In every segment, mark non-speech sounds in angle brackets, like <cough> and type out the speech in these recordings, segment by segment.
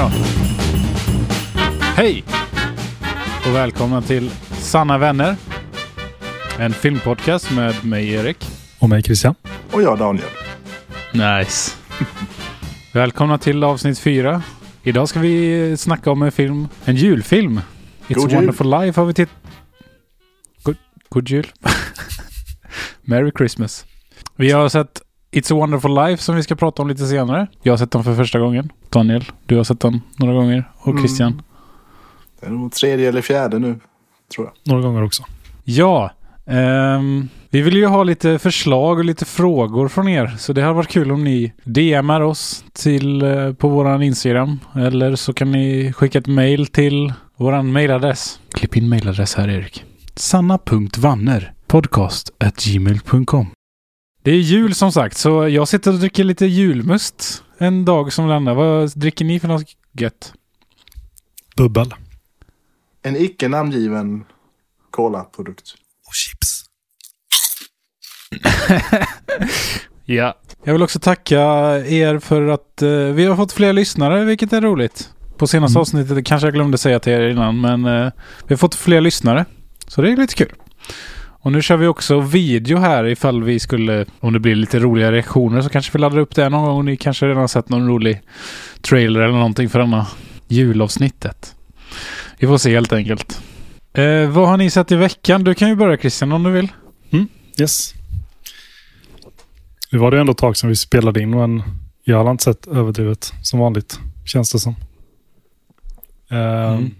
då. Hej! Och välkomna till Sanna vänner. En filmpodcast med mig Erik. Och mig Christian. Och jag Daniel. Nice. <laughs> Välkomna till avsnitt fyra. Idag ska vi snacka om en film, en julfilm. It's God a jul. wonderful life har vi tittat... God, god jul. <laughs> Merry Christmas. Vi har sett It's a wonderful life som vi ska prata om lite senare. Jag har sett den för första gången. Daniel, du har sett den några gånger. Och Mm. Christian. Det är nog tredje eller fjärde nu, tror jag. Några gånger också. Ja, ehm, vi vill ju ha lite förslag och lite frågor från er. Så det hade varit kul om ni DMar oss till, eh, på våran Instagram. Eller så kan ni skicka ett mail till våran mailadress. Klipp in mailadress här Erik. Sanna.vanner podcast gmail.com Det är jul som sagt, så jag sitter och dricker lite julmust en dag som denna. Vad dricker ni för något gött? Bubbel. En icke namngiven Cola-produkt. Och chips. <laughs> Ja. Jag vill också tacka er för att eh, vi har fått fler lyssnare, vilket är roligt. På senaste Mm. avsnittet, kanske jag glömde säga till er innan, men eh, vi har fått fler lyssnare. Så det är lite kul. Och nu kör vi också video här ifall vi skulle, om det blir lite roliga reaktioner så kanske vi laddar upp det någon gång och ni kanske redan sett någon rolig trailer eller någonting för denna julavsnittet. Vi får se helt enkelt. Eh, vad har ni sett i veckan? Du kan ju börja Christian om du vill. Yes. Nu var det ändå ett tag sedan vi spelade in, men jag har inte sett överdrivet som vanligt, känns det som. Ehm, Mm.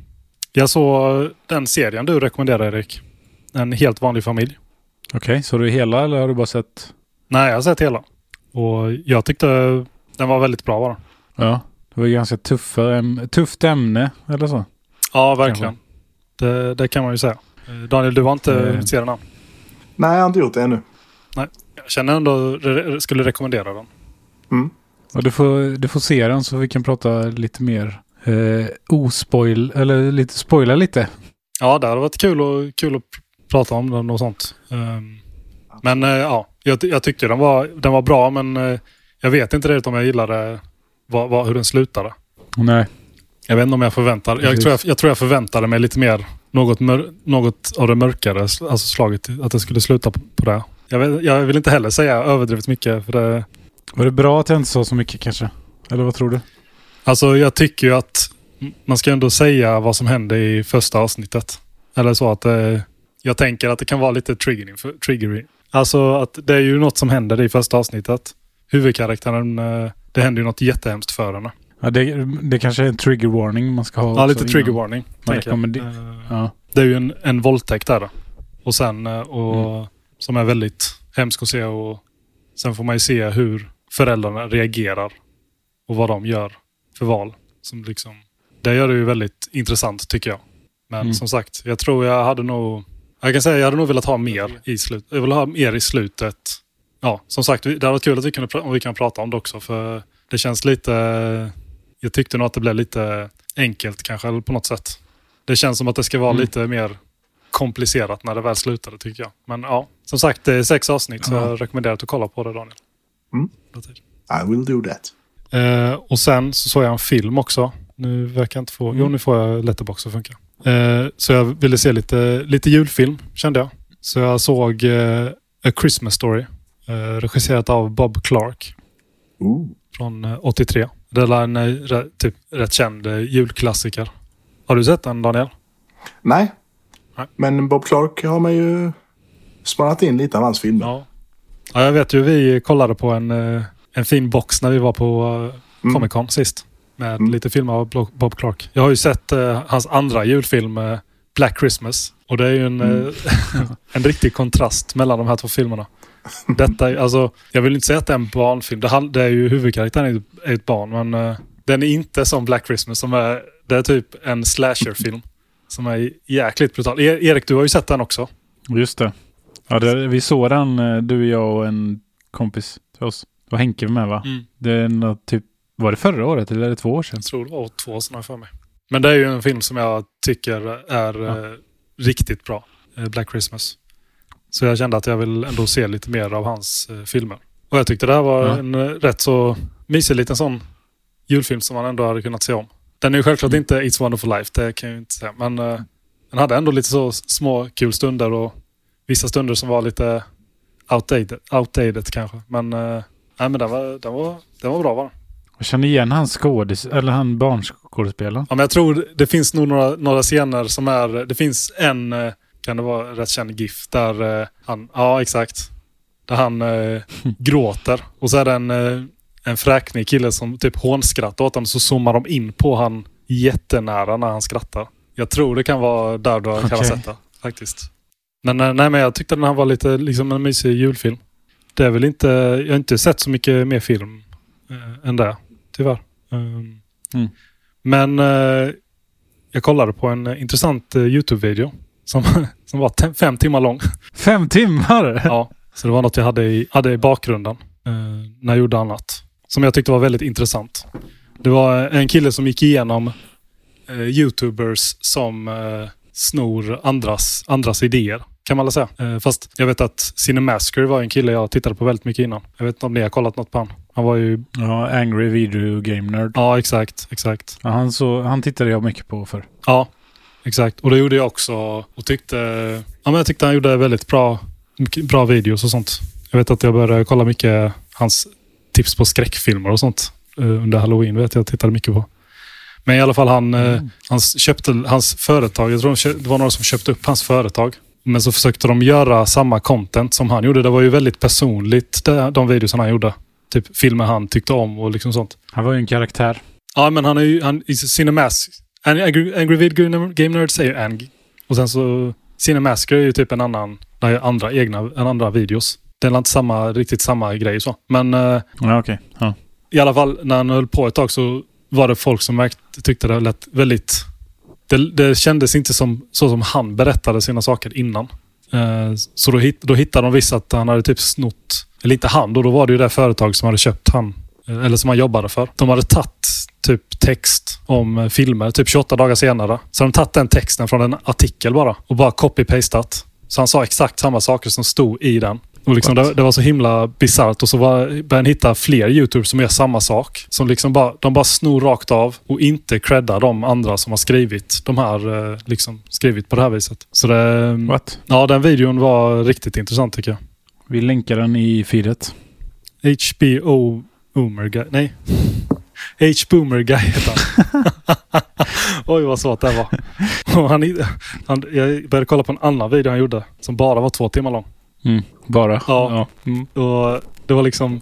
Jag såg den serien du rekommenderade, Erik. En helt vanlig familj. Okej, så du hela eller har du bara sett? Nej, jag har sett hela. Och jag tyckte den var väldigt bra bara. Ja, det var ju ganska tuffa, äm- tufft ämne eller så. Ja, verkligen. Det, det kan man ju säga. Eh, Daniel, du var inte Mm. av den? Nej, jag har inte gjort det ännu. Jag känner ändå re- skulle rekommendera den. Mm. Och du får, du får se den så vi kan prata lite mer eh, ospoil, eller lite spoila lite. Ja, det hade varit kul, och, kul att prata om den och sånt. Ehm, men eh, ja, jag, jag tyckte den var, den var bra, men eh, jag vet inte riktigt om jag gillade vad, vad, hur den slutade. Nej. Jag vet inte om jag förväntade jag tror jag, jag tror jag förväntade mig lite mer något, mör, något av det mörkare, alltså slaget, att det skulle sluta på, på det. Jag, vet, jag vill inte heller säga överdrivet mycket, för det, Var det bra att jag inte sa så mycket kanske? Eller vad tror du? Alltså jag tycker ju att man ska ändå säga vad som hände i första avsnittet. Eller så att eh, jag tänker att det kan vara lite triggering. För, triggering. Alltså att det är ju något som händer i första avsnittet. Huvudkaraktären, eh, det händer ju något jättehemskt för henne. Ja, det, det kanske är en trigger warning man ska ha. Ja, lite innan. trigger warning. Man rekommenderar- Eh, Ja. Det är ju en, en våldtäkt där. Och sen, eh, och, Mm. som är väldigt hemsk att se. Och sen får man ju se hur föräldrarna reagerar och vad de gör för val. Som liksom, det gör det ju väldigt intressant tycker jag. Men Mm. som sagt, jag tror jag hade nog... Jag kan säga jag hade nog velat ha mer i slutet. Jag vill ha mer i slutet. Ja, som sagt, det hade varit kul att vi kunde, om vi kan prata om det också. För det känns lite... Jag tyckte nog att det blev lite enkelt kanske, på något sätt. Det känns som att det ska vara Mm. lite mer komplicerat när det väl slutade tycker jag. Men ja, som sagt, det är sex avsnitt så Ja. jag rekommenderar att du kollar på det Daniel. Mm. I will do that. Eh, och sen så såg jag en film också. Nu verkar jag inte få... Jo, Mm. nu får jag letterbox att funka. Eh, så jag ville se lite, lite julfilm, kände jag. Så jag såg eh, A Christmas Story. Eh, regisserat av Bob Clark Ooh. från eh, 83. Det är en typ, rätt känd julklassiker. Har du sett den Daniel? Nej. Nej. Men Bob Clark har man ju spanat in lite av hans filmer. Ja. ja. Jag vet ju, vi kollade på en, en fin box när vi var på Mm. Comic Con sist. Med Mm. lite filmer av Bob Clark. Jag har ju sett eh, hans andra julfilm, eh, Black Christmas. Och det är ju en, Mm. eh, <laughs> en riktig kontrast mellan de här två filmerna. <laughs> Detta, alltså, jag vill inte säga att det är en barnfilm. Det, det är ju huvudkaraktären är ett- barn, men eh, den är inte som Black Christmas. Som är, det är typ en slasherfilm. <laughs> Som är jäkligt brutal. E- Erik, du har ju sett den också. Just det. Ja, det, vi såg den, eh, du, jag och en kompis till oss. Det var Henke med va? Det är något typ, var det förra året eller är det två år sedan? Jag tror det var två sådana för mig. Men det är ju en film som jag tycker är Ja. eh, riktigt bra. Eh, Black Christmas. Så jag kände att jag vill ändå se lite mer av hans eh, filmer. Och jag tyckte det här var Ja. en rätt så mysig liten sån julfilm som man ändå hade kunnat se om. Den är ju självklart inte It's Wonderful Life, det kan jag ju inte säga. Men eh, den hade ändå lite så små kul stunder och vissa stunder som var lite outdated, outdated kanske. Men, eh, nej, men den, var, den, var, den var bra var den. Jag känner igen han skådis, eller han barnskådespelaren. Ja, men jag tror det finns nog några, några scener som är... Det finns en, eh, kan det vara rätt känd GIF, där eh, han... Ja, exakt. Där han eh, <laughs> gråter. Och så är det en, eh, en fräknig kille som typ hånskrattar åt honom. Så zoomar de in på han jättenära när han skrattar. Jag tror det kan vara där du kan ha Okej. sett det, faktiskt. Men, nej, men jag tyckte den här var lite liksom en mysig julfilm. Det är väl inte... Jag har inte sett så mycket mer film eh, än det, tyvärr. Um, Mm. Men eh, jag kollade på en eh, intressant eh, YouTube-video som, <laughs> som var fem timmar lång. <laughs> Fem timmar? Ja, så det var något jag hade i, hade i bakgrunden eh, när jag gjorde annat. Som jag tyckte var väldigt intressant. Det var en kille som gick igenom YouTubers som snor andras, andras idéer. Kan man väl säga. Fast jag vet att Cinemasker var en kille jag tittade på väldigt mycket innan. Jag vet inte om ni har kollat något på han. Han var ju... Ja, Angry Video Game Nerd. Ja, exakt. Exakt. Ja, han, så, han tittade jag mycket på för. Ja, exakt. Och det gjorde jag också. Och tyckte... Ja, men jag tyckte han gjorde väldigt bra, bra videos och sånt. Jag vet att jag började kolla mycket hans tips på skräckfilmer och sånt. eh, Under halloween vet jag tittade mycket på. Men i alla fall han, eh, han köpte hans företag. Jag tror det var några som köpte upp hans företag. Men så försökte de göra samma content som han gjorde. Det var ju väldigt personligt, de videos han gjorde. Typ filmer han tyckte om och liksom sånt. Han var ju en karaktär. Ja, men han är ju... Han, Cinemask... Angry, Angry Video Game Nerd säger Ang. Och sen så... Cinemasker är ju typ en annan... Nej, andra egna, en andra videos. Det är inte samma, riktigt samma grej så. Men eh, Ja, okej. Ja. i alla fall när han höll på ett tag så var det folk som märkte, tyckte det lät väldigt... Det, det kändes inte som så som han berättade sina saker innan. Eh, så då, hitt, då hittade de vissa att han hade typ snott, eller inte han då, då var det ju det företag som hade köpt han, eh, eller som han jobbade för. De hade tagit typ text om eh, filmer, typ 28 dagar senare. Så de tagit den texten från en artikel bara och bara copy-pastat. Så han sa exakt samma saker som stod i den. Och liksom det, det var så himla bisarrt och så var, började han hitta fler YouTubers som gör samma sak. Som liksom bara, de bara snor rakt av och inte creddar de andra som har skrivit de här, eh, liksom skrivit på det här viset. Så det, What? ja den videon var riktigt intressant tycker jag. Vi länkar den i feedet. HBO Boomer Guy. Nej. H-Boomer Guy heter han. <laughs> Oj vad svårt det var. <laughs> Och han, han, jag började kolla på en annan video han gjorde som bara var två timmar lång. Mm. Bara? Ja. Mm. Och det var liksom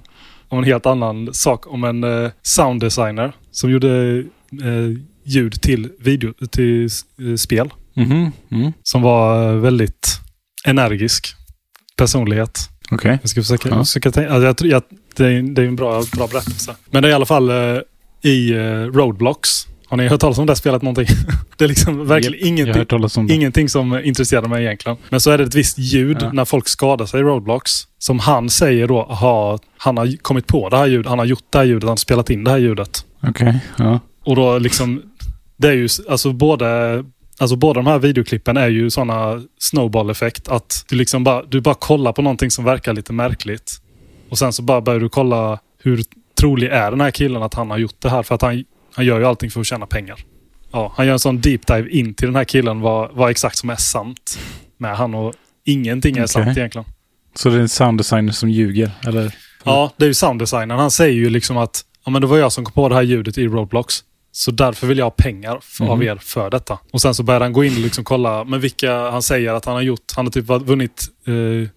om en helt annan sak. Om en eh, sounddesigner som gjorde eh, ljud till, video, till eh, spel. Mhm. Mm. Som var väldigt energisk personlighet. Okej. Jag ska försöka, Ja. försöka tänka. Alltså jag, jag, det, är, det är en bra, bra berättelse. Men det är i alla fall eh, i eh, Roadblocks. Har ni hört talas om det spelet någonting? <laughs> det är liksom verkligen har ingenting. Ingenting som intresserar mig egentligen. Men så är det ett visst ljud Ja. när folk skadar sig i Roadblocks. Som han säger då, aha, han har kommit på det här ljudet, han har gjort det här ljudet, han har spelat in det här ljudet. Okej. Ja. Och då liksom, det är ju, alltså både, alltså båda de här videoklippen är ju sådana snowball-effekt. Att du liksom bara, du bara kollar på någonting som verkar lite märkligt. Och sen så bara börjar du kolla hur trolig är den här killen att han har gjort det här. För att han, han gör ju allting för att tjäna pengar. Ja, han gör en sån deep dive in till den här killen vad, vad exakt som är sant med han och ingenting är Okej. sant egentligen. Så det är en sounddesigner som ljuger? Eller? Ja, det är ju sounddesignern. Han säger ju liksom att ja, men det var jag som kom på det här ljudet i Roblox. Så därför vill jag ha pengar för, av Mhm. er för detta. Och sen så börjar han gå in och liksom kolla men vilka han säger att han har gjort. Han har typ vunnit eh,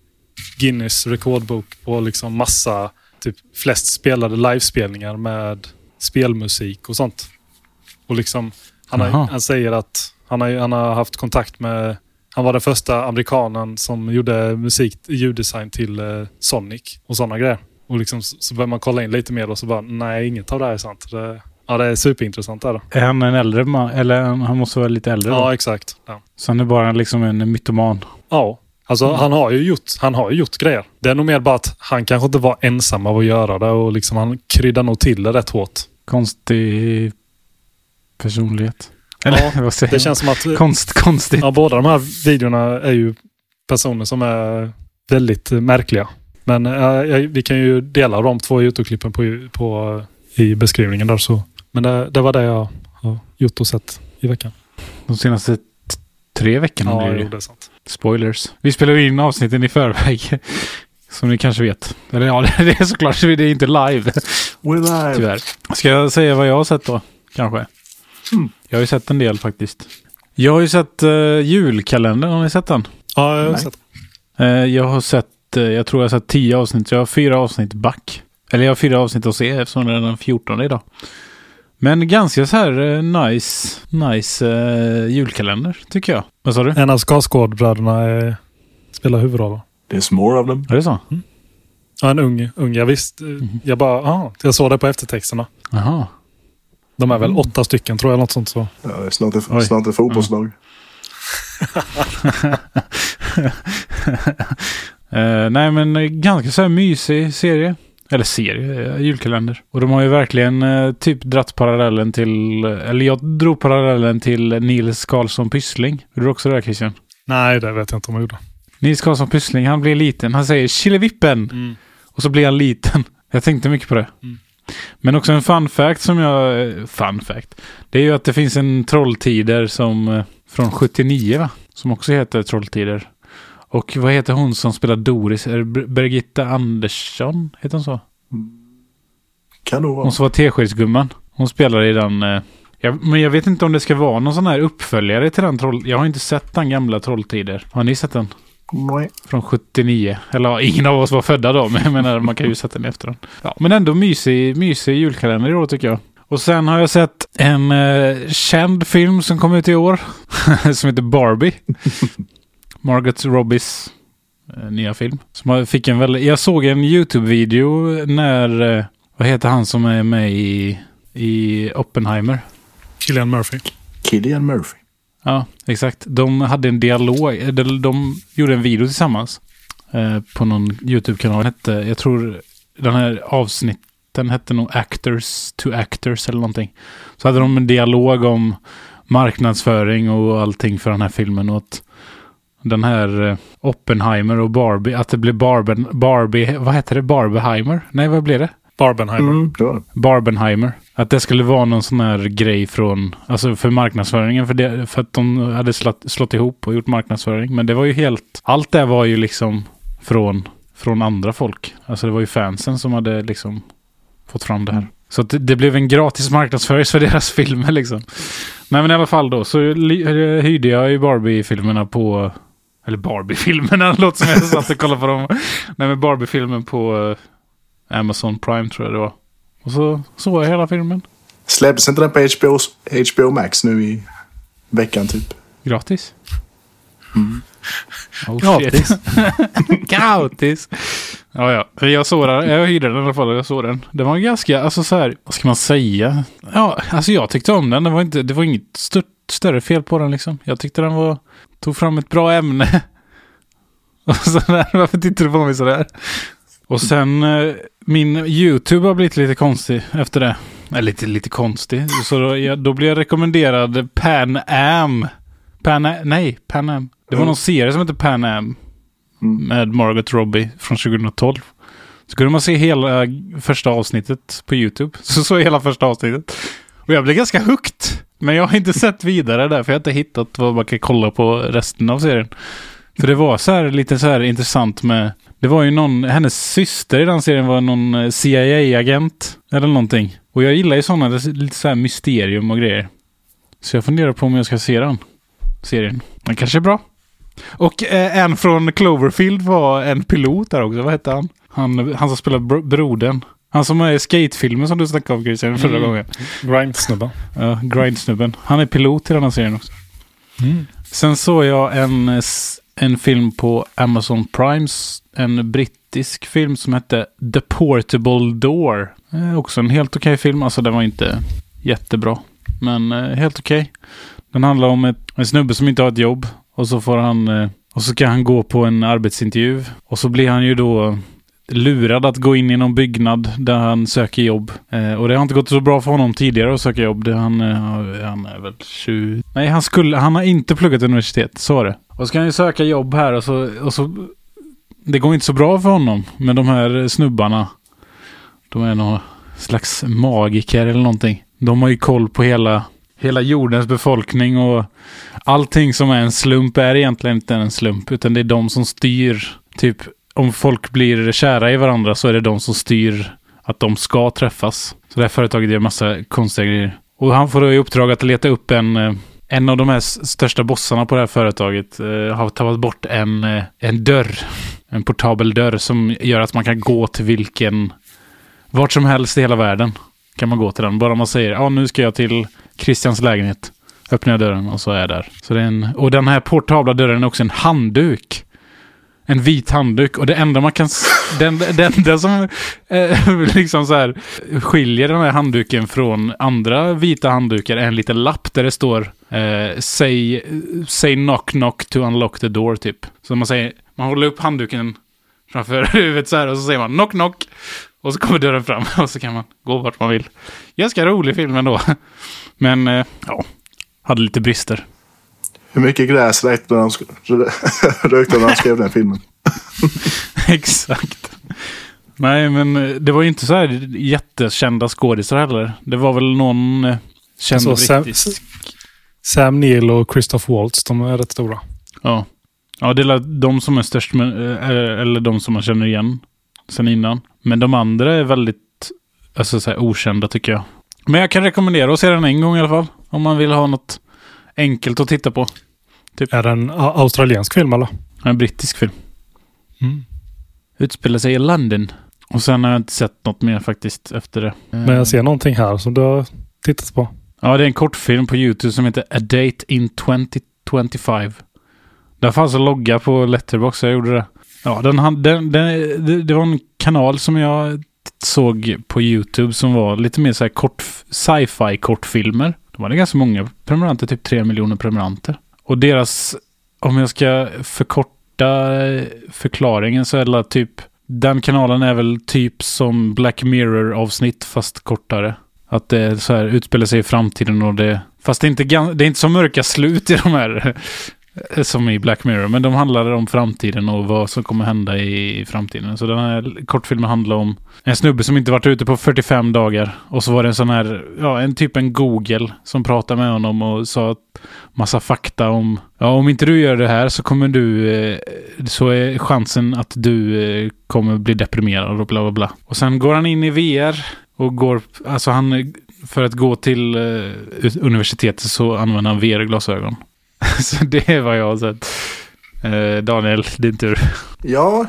Guinness rekordbok på liksom massa, typ flest spelade livespelningar med spelmusik och sånt. Och liksom, han, har, han säger att han har, han har haft kontakt med han var den första amerikanen som gjorde musik, ljuddesign till eh, Sonic och sådana grejer. Och liksom, så börjar man kolla in lite mer och så bara, nej inget av det här är sant. Det, ja, det är superintressant. Är det. Är han en äldre man? Eller han han måste vara lite äldre Ja, då? exakt. Ja. Så han är bara liksom en mytoman? ja. Alltså han har ju gjort, han har ju gjort grejer. Det är nog mer bara att han kanske inte var ensam av att göra det och liksom han kryddar nog till det rätt hårt. Konstig personlighet? Eller Ja, <laughs> vad säger Det känns som att Konst, konstigt. ja, båda de här videorna är ju personer som är väldigt eh, märkliga. Men eh, jag- vi kan ju dela de två YouTube-klippen på, på, i beskrivningen där. Så. Men det, det var det jag har gjort och sett i veckan. De senaste tre veckorna Ja, det jo, ju. det är sant. Spoilers. Vi spelar in avsnitten i förväg. <laughs> Som ni kanske vet. Eller ja, <laughs> det är såklart. Det är inte live. We're live. Tyvärr. Ska jag säga vad jag har sett då? Kanske. Mm. Jag har ju sett en del faktiskt. Jag har ju sett uh, julkalendern. Har ni sett den? Ja, jag har Nej. sett. Eh, jag har sett, eh, jag tror jag har sett tio avsnitt. Jag har fyra avsnitt back. Eller jag har fyra avsnitt att se eftersom det är den 14 idag. Men ganska så här eh, nice, nice eh, julkalender tycker jag. Vad sa du? En av Skarsgård-bröderna är- spelar huvudrollen. There's more of them. Är det så? Ja, en ung, ung. Jag visste. Jag bara, ja, jag såg det på eftertexterna. Jaha. De är väl åtta stycken tror jag, något sånt så. Ja, det är snart ett, Oj. snart ett fotbollslag. <laughs> Eh, nej men eh, ganska så här mysig serie. Eller serie, eh, julkalender. Och de har ju verkligen eh, typ dratt parallellen till, eller jag drog parallellen till Nils Karlsson Pyssling. Gjorde du också det där Christian? Nej, det vet jag inte om jag gjorde. Nils Karlsson Pyssling, han blir liten. Han säger Killevippen! Och så blir han liten. <laughs> Jag tänkte mycket på det. Mm. Men också en fun fact som jag... eh, Fun fact. Det är ju att det finns en Trolltider som... eh, Från 79 va? Som också heter Trolltider. Och vad heter hon som spelar Doris? Är det Birgitta Andersson? Heter hon så? Kan nog vara. Hon som var Teskedsgumman. Hon spelar i den... eh, Jag, men jag vet inte om det ska vara någon sån här uppföljare till den troll... Jag har inte sett den gamla Trolltider. Har ni sett den? Nej. Från 79. Eller ja, ingen av oss var födda då, <laughs> men jag menar man kan ju sätta den i efterhand. Ja, men ändå mysig, mysig julkalender i år tycker jag. Och sen har jag sett en eh, känd film som kom ut i år. <laughs> som heter Barbie. Margaret Robbies eh, nya film. Som fick en väldigt... Jag såg en YouTube-video när... Eh, vad heter han som är med i, i Oppenheimer? Killian Murphy. Killian Murphy. Ja, exakt. De hade en dialog. eh, De, de gjorde en video tillsammans. Eh, på någon YouTube-kanal. Hette, jag tror den här avsnitten hette nog Actors to Actors eller någonting. Så hade de en dialog om marknadsföring och allting för den här filmen. Och att den här eh, Oppenheimer och Barbie, att det blev Barben, Barbie, vad heter det? Barbieheimer? Nej, vad blev det? Barbenheimer. Mm, det. Barbenheimer. Att det skulle vara någon sån här grej från, alltså för marknadsföringen. För, det, för att de hade slått, slått ihop och gjort marknadsföring. Men det var ju helt, allt det var ju liksom från, från andra folk. Alltså det var ju fansen som hade liksom fått fram det här. Så att det, det blev en gratis marknadsföring för <laughs> deras filmer liksom. Nej men i alla fall då så eh, hyrde jag ju Barbie-filmerna på, eller Barbie-filmerna, <laughs> låter som jag satt och kollade på dem. Nej men Barbie-filmen på eh, Amazon Prime tror jag det var. Och så såg jag hela filmen. Släpptes inte den på HBO, HBO Max nu i veckan typ? Gratis. Oh, Gratis. shit. <laughs> Gratis. Ja, ja. Jag såg den. Jag hyrde den i alla fall. Jag såg den. Den var ganska, alltså så här, vad ska man säga? Ja, alltså jag tyckte om den. Det var, inte, det var inget stört, större fel på den liksom. Jag tyckte den var, tog fram ett bra ämne. <laughs> Och så där, varför tittar du på mig sådär? Och sen, eh, min YouTube har blivit lite konstig efter det. Eller lite, lite konstig. Så då, jag, då blev jag rekommenderad Pan Am. Pan Am, nej, Pan Am. Det var Mm. någon serie som hette Pan Am. Mm. Med Margaret Robbie från 2012. Så kunde man se hela första avsnittet på YouTube. <laughs> Så såg jag hela första avsnittet. Och jag blev ganska hooked. Men jag har inte sett vidare där, för jag har inte hittat vad man kan kolla på resten av serien. För det var så här lite så här intressant med... Det var ju någon, hennes syster i den serien var någon eh, CIA-agent eller någonting. Och jag gillar ju sådana, lite så här mysterium och grejer. Så jag funderar på om jag ska se den serien. Den kanske är bra. Och eh, en från Cloverfield var en pilot där också. Vad hette han? Han, han som spelar bro brodern. Han som är i skatefilmen som du snackade om Christian förra Mm. gången. Grind-snubben. Ja, Grindsnubben. Han är pilot i den här serien också. Mm. Sen såg jag en, en film på Amazon Primes. En brittisk film som hette The Portable Door. Eh, också en helt okej film. Alltså den var inte jättebra. Men eh, helt okej. Den handlar om ett, en snubbe som inte har ett jobb. Och så får han... Eh, och så ska han gå på en arbetsintervju. Och så blir han ju då lurad att gå in i någon byggnad där han söker jobb. Eh, och det har inte gått så bra för honom tidigare att söka jobb. Det, han, eh, han är väl 20... Nej, han, skulle, han har inte pluggat universitet. Så var det. Och så kan han ju söka jobb här och så, och så... Det går inte så bra för honom med de här snubbarna. De är någon slags magiker eller någonting. De har ju koll på hela, hela jordens befolkning och allting som är en slump är egentligen inte en slump, utan det är de som styr. Typ om folk blir kära i varandra så är det de som styr att de ska träffas. Så det här företaget gör massa konstiga grejer. Och han får då i uppdrag att leta upp en, eh, en av de här största bossarna på det här företaget. Eh, har tagit bort en, eh, en dörr. En portabel dörr som gör att man kan gå till vilken, vart som helst i hela världen. Kan man gå till den. Bara man säger, ja nu ska jag till Christians lägenhet. Öppnar jag dörren och så är jag där. Så det är en, och den här portabla dörren är också en handduk. En vit handduk. Och det enda man kan... <laughs> Den, det enda som eh, <laughs> liksom så här skiljer den här handduken från andra vita handdukar är en liten lapp där det står eh, say, say knock knock to unlock the door typ. Så man säger, man håller upp handduken framför <laughs> huvudet så här och så säger man knock knock. Och så kommer dörren fram och så kan man gå vart man vill. Ganska rolig film ändå. Men eh, ja, hade lite brister. Hur mycket gräs <laughs> rökte när de skrev den filmen? <laughs> Exakt. Nej, men eh, det var ju inte så här jättekända skådisar heller. Det var väl någon eh, känd Så Sam, brittisk. Sam Neill och Christoph Waltz, de är rätt stora. Ja. Ja, det är de som är störst, eh, eller de som man känner igen sen innan. Men de andra är väldigt alltså, så här, okända tycker jag. Men jag kan rekommendera att se den en gång i alla fall. Om man vill ha något enkelt att titta på. Är det en australiensk film eller? En brittisk film. Mm. Utspelar sig i London. Och sen har jag inte sett något mer faktiskt efter det. Men jag ser någonting här som du har tittat på. Ja, det är en kortfilm på YouTube som heter A Date in 2025. Där fanns en logga på Letterboxd, jag gjorde det. Ja, den, den, den, det var en kanal som jag såg på YouTube som var lite mer så här kort, sci-fi kortfilmer. De hade ganska många prenumeranter, typ 3 miljoner prenumeranter. Och deras, om jag ska förkorta eh, förklaringen så är det typ, den kanalen är väl typ som Black Mirror-avsnitt fast kortare. Att det så här utspelar sig i framtiden och det... Fast det är inte, det är inte så mörka slut i de här Eh, som i Black Mirror. Men de handlar om framtiden och vad som kommer hända i, framtiden. Så den här kortfilmen handlar om en snubbe som inte varit ute på 45 dagar. Och så var det en sån här, ja en typ en Google som pratade med honom och sa massa fakta om, ja om inte du gör det här så kommer du, eh, så är chansen att du eh, kommer bli deprimerad och bla bla bla. Och sen går han in i VR och går, alltså han, för att gå till universitetet så använder han VR-glasögon. <laughs> så det är vad jag har sett. Eh, Daniel, din tur. Ja,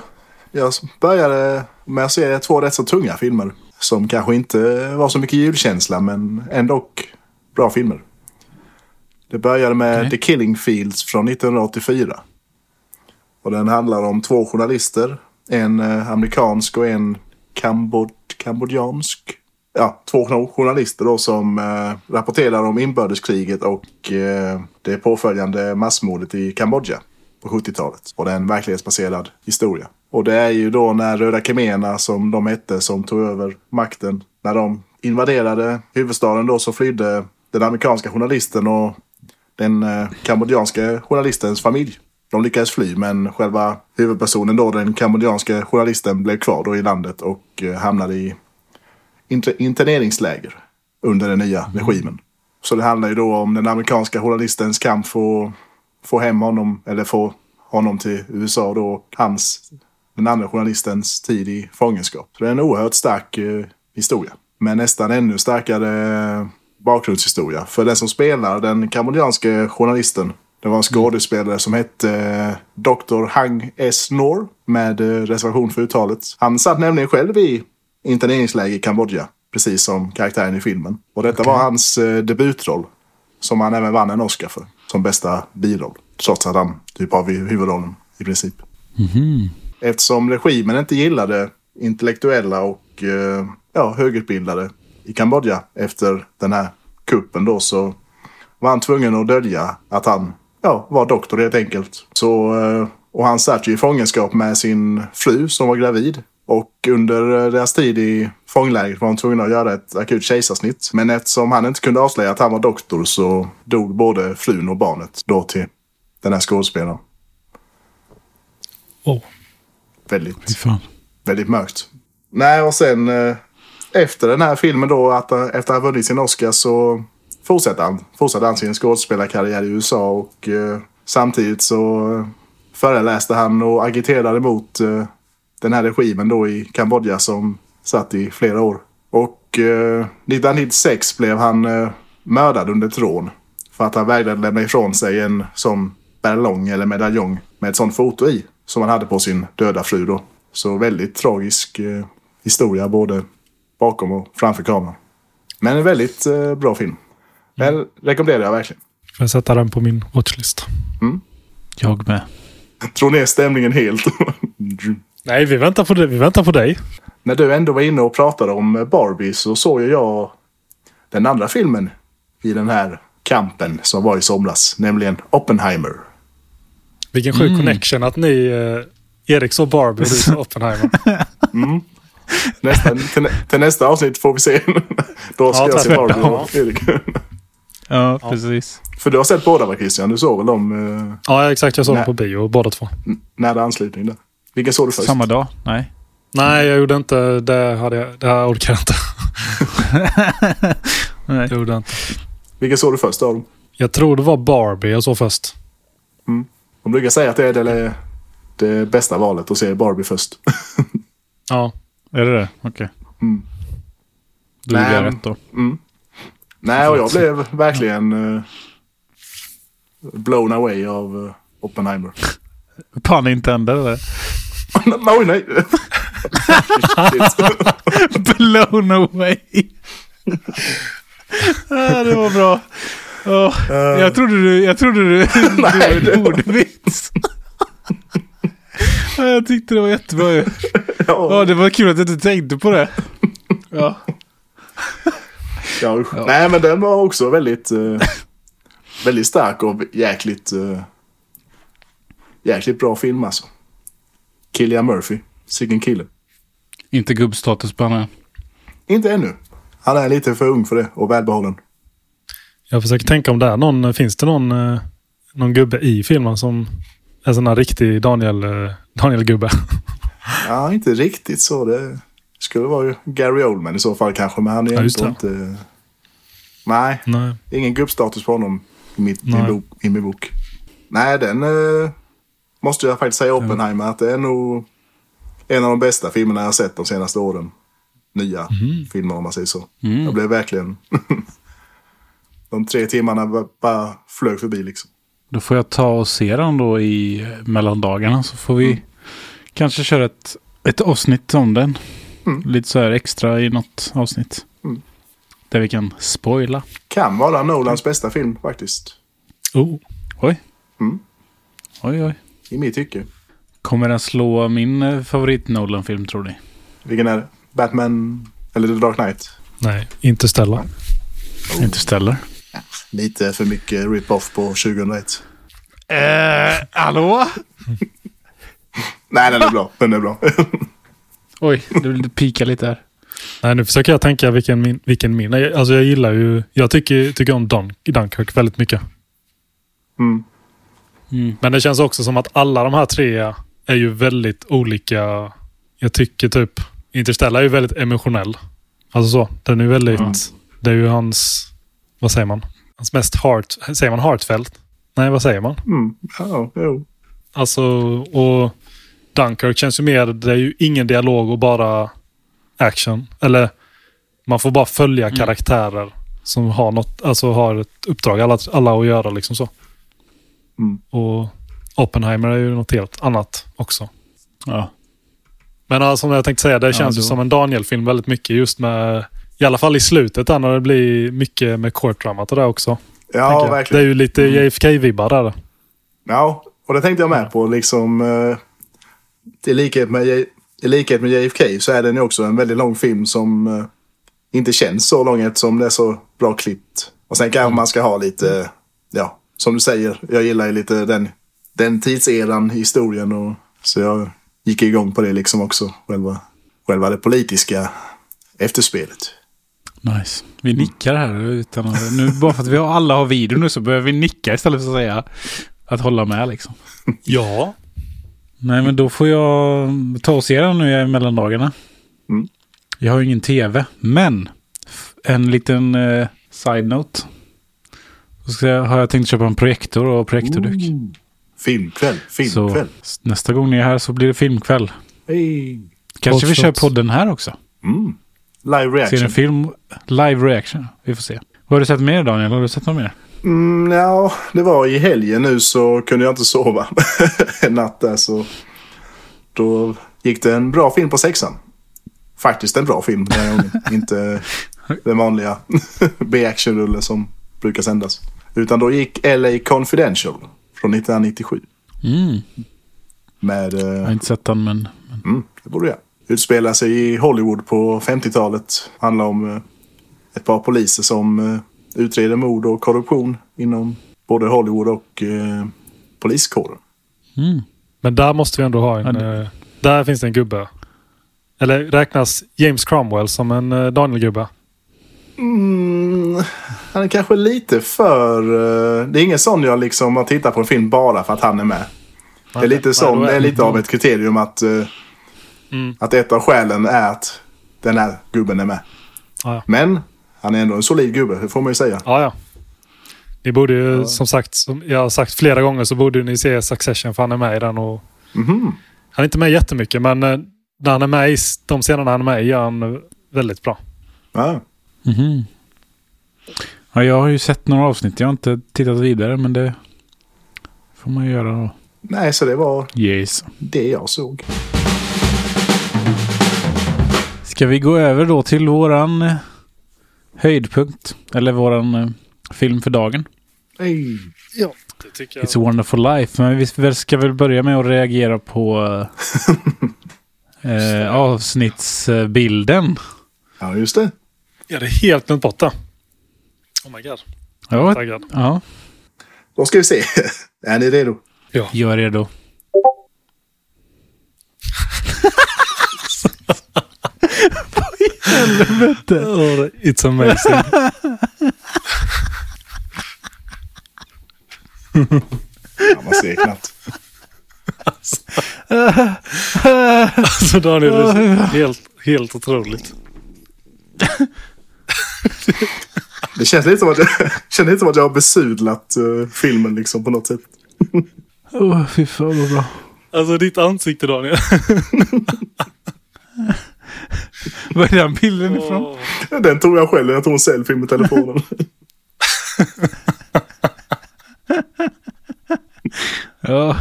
jag började med att se två rätt så tunga filmer. Som kanske inte var så mycket julkänsla men ändå bra filmer. Det började med Okej. The Killing Fields från 1984. Och den handlar om två journalister. En eh, amerikansk och en kambod kambodjansk. Ja, två journalister då som eh, rapporterar om inbördeskriget och eh, det påföljande massmordet i Kambodja på 70-talet. Och det är en verklighetsbaserad historia. Och det är ju då när Röda khmererna som de hette som tog över makten. När de invaderade huvudstaden då så flydde den amerikanska journalisten och den eh, kambodjanska journalistens familj. De lyckades fly men själva huvudpersonen då, den kambodjanska journalisten, blev kvar då i landet och eh, hamnade i interneringsläger under den nya regimen. Så det handlar ju då om den amerikanska journalistens kamp för att få hem honom, eller få honom till USA då, och hans, den andra journalistens tid i fångenskap. Så det är en oerhört stark eh, historia. Men nästan ännu starkare eh, bakgrundshistoria. För den som spelar den kambodjanske journalisten, det var en skådespelare som hette eh, Dr. Hang S. Nor med eh, reservation för uttalet. Han satt nämligen själv i interneringsläger i Kambodja, precis som karaktären i filmen. Och detta var hans eh, debutroll, som han även vann en Oscar för, som bästa biroll. Trots att han typ har hu- huvudrollen i princip. Eftersom regimen inte gillade intellektuella och eh, ja, högutbildade i Kambodja efter den här kuppen då så var han tvungen att dölja att han ja, var doktor helt enkelt. Så, eh, och han satt ju i fångenskap med sin fru som var gravid. Och under eh, deras tid i fånglägret var han tvungen att göra ett akut kejsarsnitt. Men eftersom han inte kunde avslöja att han var doktor så dog både frun och barnet då till den här skådespelaren. Oh. Väldigt, väldigt mörkt. Nej, och sen eh, efter den här filmen då, att, eh, efter att ha vunnit sin Oscar så fortsatte han, fortsatte han sin skådespelarkarriär i USA och eh, samtidigt så föreläste han och agiterade mot eh, den här regimen då i Kambodja som satt i flera år. Och eh, 1996 blev han eh, mördad under ett rån för att han vägrade lämna ifrån sig en sån ballong eller medaljong med ett sånt foto i som han hade på sin döda fru då. Så väldigt tragisk eh, historia både bakom och framför kameran. Men en väldigt eh, bra film. Den rekommenderar jag verkligen. Får jag sätta den på min watchlist? Jag med. Tror ner stämningen helt. <laughs> Nej, vi väntar på, det. Vi väntar på dig. När du ändå var inne och pratade om Barbie så såg jag den andra filmen i den här kampen som var i somras. Nämligen Oppenheimer. Vilken sjuk connection att ni... Eh, Erik såg Barbie och du såg <laughs> Oppenheimer. Nästa, till, till nästa avsnitt får vi se. <laughs> Då ska Ja, jag se. Barbie Ja. och Erik. Ja, precis. För du har sett båda va Christian? Du såg väl dem eh, Ja, exakt. Jag såg Nej. på bio, båda två. nära anslutning där? Vilken såg du först? Samma dag? Nej. Nej, jag gjorde inte... Det, hade jag, det här orkar jag inte. <laughs> Nej. Jag gjorde inte. Vilken såg du först av dem? Jag tror det var Barbie jag såg först. De brukar säga att det är det, det bästa valet att se Barbie först. Ja. <laughs> Är det det? Okej. Mm. Då gjorde Nej, jag rätt då. Mm. Nej, och jag blev verkligen uh, blown away av uh, Oppenheimer. Pun intended eller? <laughs> Nej! Shit. <laughs> Blown away. <laughs> ah, det var bra. Åh, jag trodde du... Jag trodde du... det var Nej, en var- ordvits. Ja, jag tyckte det var jättebra ju. Ja, ja, det var kul att du inte tänkte på det. Ja. ja. Ja. Nej, men den var också väldigt, eh, väldigt stark och jäkligt, uh, jäkligt bra film alltså. Killian Murphy, Sicken kille. Inte gubbstatus på henne. Inte ännu. Han är lite för ung för det och välbehållen. Jag försöker tänka om det är någon... Finns det någon, eh, någon gubbe i filmen som är sån här riktig Daniel, eh, Daniel-gubbe? <laughs> Ja, inte riktigt så. Det skulle vara ju Gary Oldman i så fall kanske, men han är Ja, det. inte... Nej, Nej. ingen gubbstatus på honom i, mitt, min, Nej. bok, i min bok. Nej, den eh, måste jag faktiskt säga Oppenheimer att det är nog en av de bästa filmerna jag har sett de senaste åren. Nya filmer om man säger så. Mm. Jag blev verkligen... <laughs> de tre timmarna bara- flög förbi liksom. Då får jag ta och se den då i mellandagarna så får vi kanske köra ett, ett avsnitt om den. Mm. Lite så här extra i något avsnitt. Mm. Där vi kan spoila. Kan vara Nolans bästa film faktiskt. Oh. Oj. Mm. Oj, oj. I mitt tycke. Kommer den slå min eh, favorit Nolan-film tror ni? Vilken är det? Batman eller The Dark Knight? Nej, inte ställa. Interstellar. Lite för mycket rip-off på 2001. Eh, hallå? <laughs> Nej, den är bra. Den är bra. <laughs> Oj, det vill pika lite här. Nej, nu försöker jag tänka vilken min, vilken min. Alltså jag gillar ju... Jag tycker, tycker om Dun, Dunkirk väldigt mycket. Mm. Mm. Men det känns också som att alla de här tre är ju väldigt olika. Jag tycker typ Interstellar är ju väldigt emotionell. Alltså så. Den är ju väldigt... Mm. Det är ju hans... Vad säger man? Hans mest heart... Säger man heartfelt? Nej, vad säger man? Mm. Ja, jo. Alltså, och Dunkirk känns ju mer... Det är ju ingen dialog och bara action. Eller man får bara följa Mm. karaktärer som har något, alltså har ett uppdrag alla, alla att göra liksom så. Mm. Och Oppenheimer är ju något helt annat också. Ja. Men ja, som jag tänkte säga, det känns ju då- som en Daniel-film väldigt mycket just med, i alla fall i slutet där när det blir mycket med court-dramat och det också. Ja, jag. Det är verkligen. ju lite Mm. JFK-vibbar där. Ja, och det tänkte jag med på. Liksom, eh, i, likhet med, I likhet med JFK så är den ju också en väldigt lång film som eh, inte känns så lång eftersom det är så bra klippt. Och sen kanske man ska ha lite, ja, som du säger, jag gillar ju lite den, den tidseran historien. Och, så jag gick igång på det liksom också. Själva, själva det politiska efterspelet. Nice. Vi nickar här utan att, nu Bara för att vi har, alla har video nu så behöver vi nicka istället för att säga att hålla med liksom. <laughs> Ja. Nej men då får jag ta och se den nu i mellandagarna. Mm. Jag har ju ingen tv. Men en liten eh, side-note. Så jag, har jag tänkt köpa en projektor och projektorduk. Ooh. Filmkväll, Så filmkväll. s- nästa gång ni är här så blir det filmkväll. Hey. Kanske vi kör podden här också. Mm. Live Ser reaction. en film, live reaction. Vi får se. Vad har du sett mer Daniel? Har du sett något mer? Mm, ja, det var i helgen nu så kunde jag inte sova <laughs> en natt där så då gick det en bra film på sexan. Faktiskt en bra film den här gången. <laughs> Inte den vanliga <laughs> B-action-rulle som brukar sändas. Utan då gick LA Confidential från 1997. Mm. Med, Jag har eh, inte sett den men... mm, det borde jag. Utspelar sig i Hollywood på 50-talet. Handlar om eh, ett par poliser som eh, utreder mord och korruption inom både Hollywood och eh, poliskåren. Mm. Men där måste vi ändå ha en... Eh, där finns det en gubbe. Eller räknas James Cromwell som en eh, Daniel-gubbe? Mm, han är kanske lite för... eh, det är ingen sån jag liksom har tittat på en film bara för att han är med. Det är lite, sån, det är lite av ett kriterium att, eh, Mm. att ett av skälen är att den här gubben är med. Ja, ja. Men han är ändå en solid gubbe, det får man ju säga. Ja, ja. Ni borde ju, som sagt, som jag har sagt flera gånger, så borde ni se Succession för han är med i den. Och, Mhm. han är inte med jättemycket, men eh, när han är med i de scenerna han är med i gör han väldigt bra. Ja. Mhm. Ja, jag har ju sett några avsnitt. Jag har inte tittat vidare men det får man ju göra då. Nej, så det var Yes. det jag såg. Ska vi gå över då till våran eh, höjdpunkt? Eller våran eh, film för dagen? Hey. Ja, det tycker It's a wonderful life. Men vi ska väl börja med att reagera på <laughs> eh, eh, avsnittsbilden. Ja, just det. Jag hade helt glömt bort det. Oh my god. Ja, Taggad. ja, Då ska vi se. <laughs> är ni redo? jag är redo. Oh, <laughs> it's amazing. Ja, man ser knappt. alltså Daniel, det är helt, helt otroligt. <laughs> <laughs> Det känns lite som att jag, <laughs> känns lite som att jag har besudlat eh, filmen liksom på något sätt. Åh, fy fan vad bra. Alltså ditt ansikte Daniel. <laughs> Var är den bilden ifrån? Den tog jag själv. Jag tog en selfie med telefonen. Ja.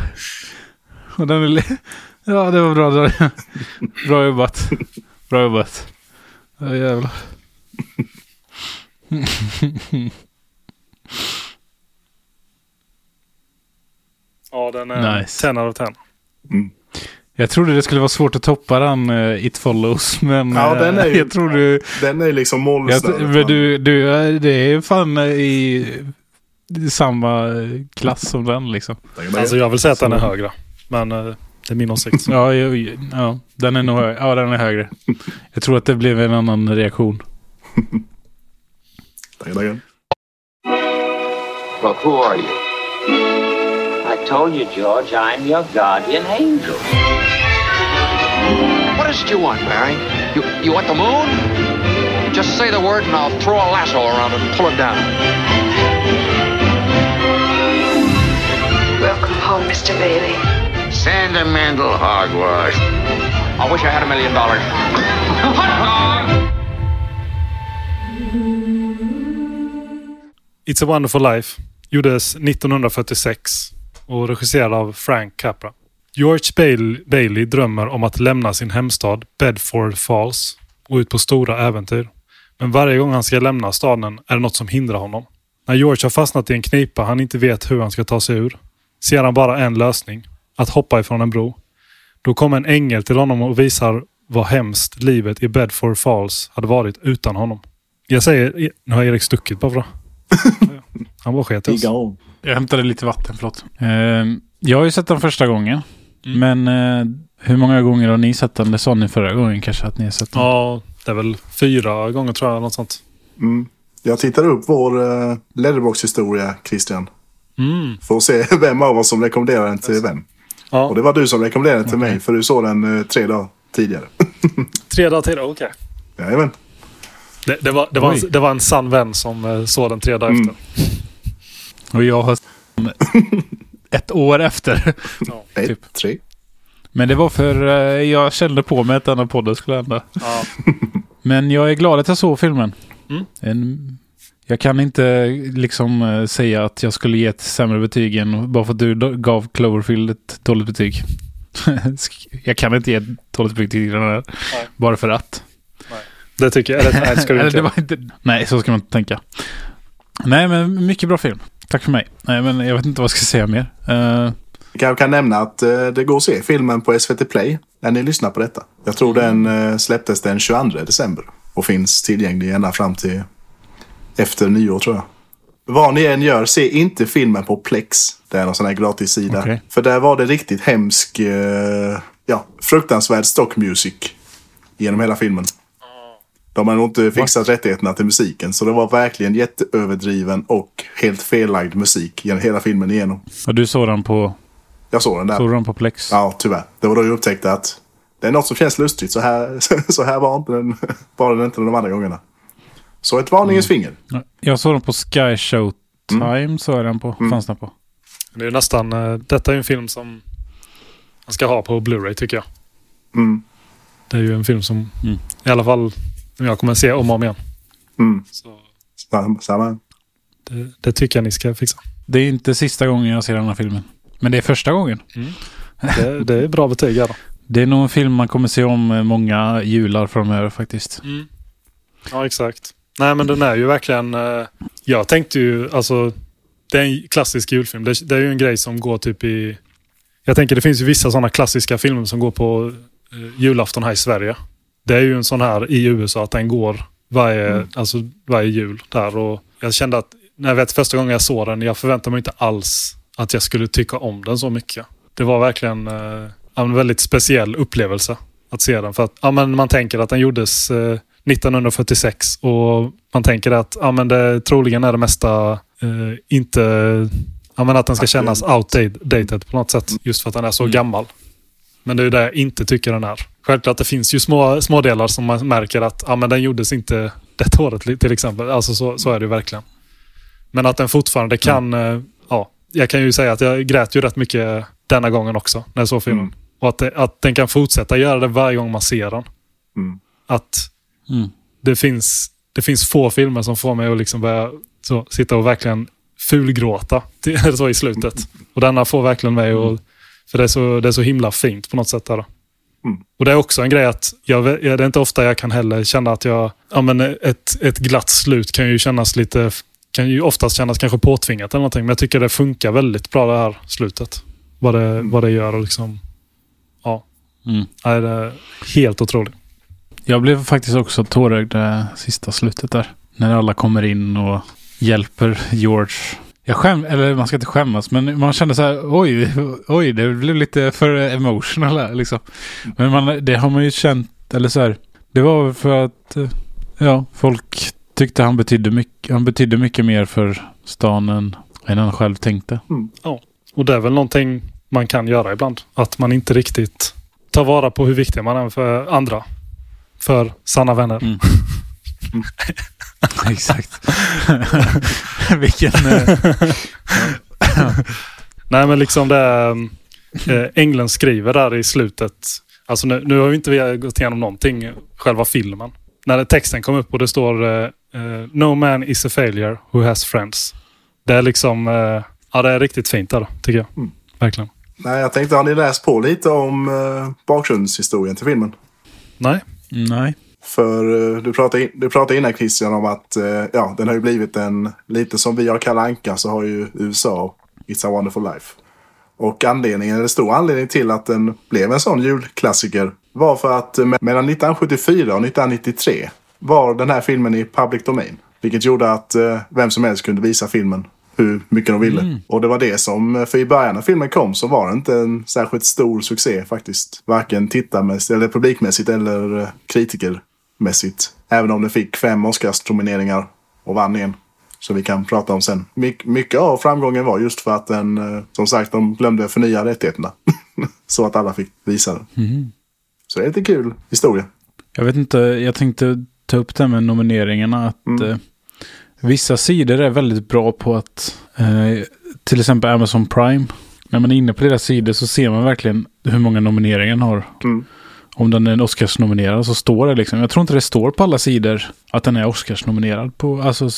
Och den är li- ja, det var bra. Daniel. Bra jobbat. Bra jobbat. Ja, jävlar. Ja, den är Nice. 10 av 10. Jag trodde det skulle vara svårt att toppa den uh, It Follows, men Ja, eh, den är ju- jag tror du... Den är liksom målsnöret. men du, du, eh, det är fan i, samma klass som den liksom. Alltså jag vill säga att den är högre. Men eh, det är min åsikt. Ja, jag, ja den är nog hö- ja, den är högre. Jag tror att det blev en annan reaktion. <laughs> Tackar, tackar. Well, who are you? I told you, George, I'm your guardian angel. What is it you want, Barry? You, you want the moon? Just say the word and I'll throw a lasso around it and pull it down. Welcome home, Mr. Bailey. Sentimental hogwash. I wish I had a million dollars. <laughs> It's a wonderful life gjordes 1946 och regisserad av Frank Capra. George Bailey drömmer om att lämna sin hemstad Bedford Falls och ut på stora äventyr. Men varje gång han ska lämna staden är det något som hindrar honom. När George har fastnat i en knipa han inte vet hur han ska ta sig ur ser han bara en lösning. Att hoppa ifrån en bro. Då kommer en ängel till honom och visar vad hemskt livet i Bedford Falls hade varit utan honom. Jag säger, nu har Erik stuckit bara bra. <laughs> Han bara sket i oss. Igång. Jag hämtade lite vatten, förlåt. Eh, jag har ju sett den första gången. Men eh, hur många gånger har ni sett den? Det sa ni förra gången kanske att ni har sett den. Ja, det är väl fyra gånger tror jag. Något sånt. Mm. Jag tittade upp vår uh, Letterbox-historia, Christian. Mm. För att se <laughs> vem av oss som rekommenderade den till vem. Och Ja, det var du som rekommenderade den till mig, för du såg den tre dagar tidigare. <laughs> tre dagar till. Okej. Jajamän. Det, det, var, det, var en, det var en sann vän som eh, såg den tre dagar Mm. efter. Och jag har <laughs> ett år efter. Ett, Typ. tre. Men det var för eh, jag kände på mig att denna podden skulle hända. Ja. <laughs> Men jag är glad att jag såg filmen. Mm. En, jag kan inte liksom eh, säga att jag skulle ge ett sämre betyg än bara för att du gav Cloverfield ett dåligt betyg. <laughs> jag kan inte ge ett dåligt betyg till den här. Nej. Bara för att. Det tycker jag. Eller, nej, det ska du inte det göra. var inte. Nej, så ska man inte tänka. Nej, men mycket bra film. Tack för mig. Nej, men jag vet inte vad jag ska säga mer. Eh, Jag kan, nämna att eh, det går att se filmen på SVT Play när ni lyssnar på detta. Jag tror den eh, släpptes den 22 december och finns tillgänglig ända fram till efter nyår tror jag. Vad ni än gör, se inte filmen på Plex. Det är någon sån här gratis sida. Okej. För där var det riktigt hemsk, ja, fruktansvärd stock music genom hela filmen. De har nog inte fixat rättigheterna till musiken, så det var verkligen jätteöverdriven och helt fellagd musik genom hela filmen igenom. och du såg den på, Jag såg den där. såg du den på Plex? Ja, tyvärr. Det var då jag upptäckte att det är något som känns lustigt. Så här, <laughs> så här var, inte den, var den inte de andra gångerna. Så ett varningens finger. Ja, Jag såg den på Sky Show Time. såg jag den på. Fanns den på. Det är nästan, eh, detta är ju en film som man ska ha på Blu-ray tycker jag. Mm. Det är ju en film som Mm. i alla fall som jag kommer se om och om igen. Mm. Så Samma. Det, det tycker jag ni ska fixa. Det är inte sista gången jag ser den här filmen. Men det är första gången. Det, det är bra betyg här då. Det är nog en film man kommer se om eh, många jular framöver faktiskt. Ja, exakt. Nej, men den är ju verkligen... eh, jag tänkte ju, alltså... Det är en klassisk julfilm. Det, det är ju en grej som går typ i... Jag tänker det finns ju vissa sådana klassiska filmer som går på eh, julafton här i Sverige. Det är ju en sån här i USA att den går varje, alltså, varje jul där. Och jag kände att när jag vet första gången jag såg den, jag förväntade mig inte alls att jag skulle tycka om den så mycket. Det var verkligen eh, en väldigt speciell upplevelse att se den. För att ja, men man tänker att den gjordes eh, 1946 och man tänker att ja, men det troligen är det mesta eh, inte... Ja, men att den ska kännas outdated på något sätt. Just för att den är så gammal. Men det är det jag inte tycker den är. Självklart det finns ju små, små delar som man märker att ja, men den gjordes inte detta året till exempel. Alltså så, så är det ju verkligen. Men att den fortfarande kan... eh, Ja, jag kan ju säga att jag grät ju rätt mycket denna gången också när jag såg filmen. Mm. Och att, det, att den kan fortsätta göra det varje gång man ser den. Mm. Att Mm. det finns, det finns få filmer som får mig att liksom börja så, sitta och verkligen fulgråta till, <laughs> så i slutet. Och denna får verkligen mig att... För det är, så, det är så himla fint på något sätt. Där. Mm. Och det är också en grej att jag, det är inte ofta jag kan heller känna att jag... Ja, men ett, ett glatt slut kan ju kännas lite... Kan ju oftast kännas kanske påtvingat eller någonting. Men jag tycker det funkar väldigt bra det här slutet. Vad det, vad det gör och liksom... Ja. Mm. Nej, det är helt otroligt. Jag blev faktiskt också tårögd det sista slutet där. När alla kommer in och hjälper George. Jag skäm, eller man ska inte skämmas, men man kände så här, oj, <laughs> oj, det blev lite för emotional här, liksom. Men man, det har man ju känt, eller så här, det var för att, eh, ja, folk tyckte han betydde mycket, han betydde mycket mer för stan än, än han själv tänkte. Och det är väl någonting man kan göra ibland. Att man inte riktigt tar vara på hur viktig man är för andra. För sanna vänner. Mm. <laughs> <laughs> Exakt. <laughs> Vilken... eh, <laughs> Nej men liksom det är, eh, skriver där i slutet. Alltså nu, nu har ju inte vi gått igenom någonting, själva filmen. När texten kom upp och det står eh, No man is a failure who has friends. Det är liksom, eh, ja det är riktigt fint där tycker jag. Mm. Verkligen. Nej, jag tänkte, har ni läst på lite om eh, bakgrundshistorien till filmen? Nej? nej. För eh, du pratade, in, du pratade innan Christian om att eh, ja, den har ju blivit en, lite som vi har Kalle Anka så har ju USA It's a wonderful life. Och anledningen, eller stor anledning till att den blev en sån julklassiker var för att mellan 1974 och 1993 var den här filmen i public domain. Vilket gjorde att eh, vem som helst kunde visa filmen hur mycket de ville. Och det var det som, för i början när filmen kom så var det inte en särskilt stor succé faktiskt. Varken tittarmässigt, eller publikmässigt eller eh, kritikermässigt. Även om den fick fem Oscars-nomineringar och vann en. Så vi kan prata om sen. My mycket av framgången var just för att den, eh, som sagt, de glömde förnya rättigheterna. <laughs> så att alla fick visa den. Så det är lite kul historia. Jag vet inte, jag tänkte ta upp det här med nomineringarna. Att, Mm. eh, Vissa sidor är väldigt bra på att, eh, till exempel Amazon Prime. När man är inne på deras sidor så ser man verkligen hur många nomineringar den har. Mm. Om den är Oscars-nominerad så står det liksom. Jag tror inte det står på alla sidor att den är Oscars-nominerad på alltså,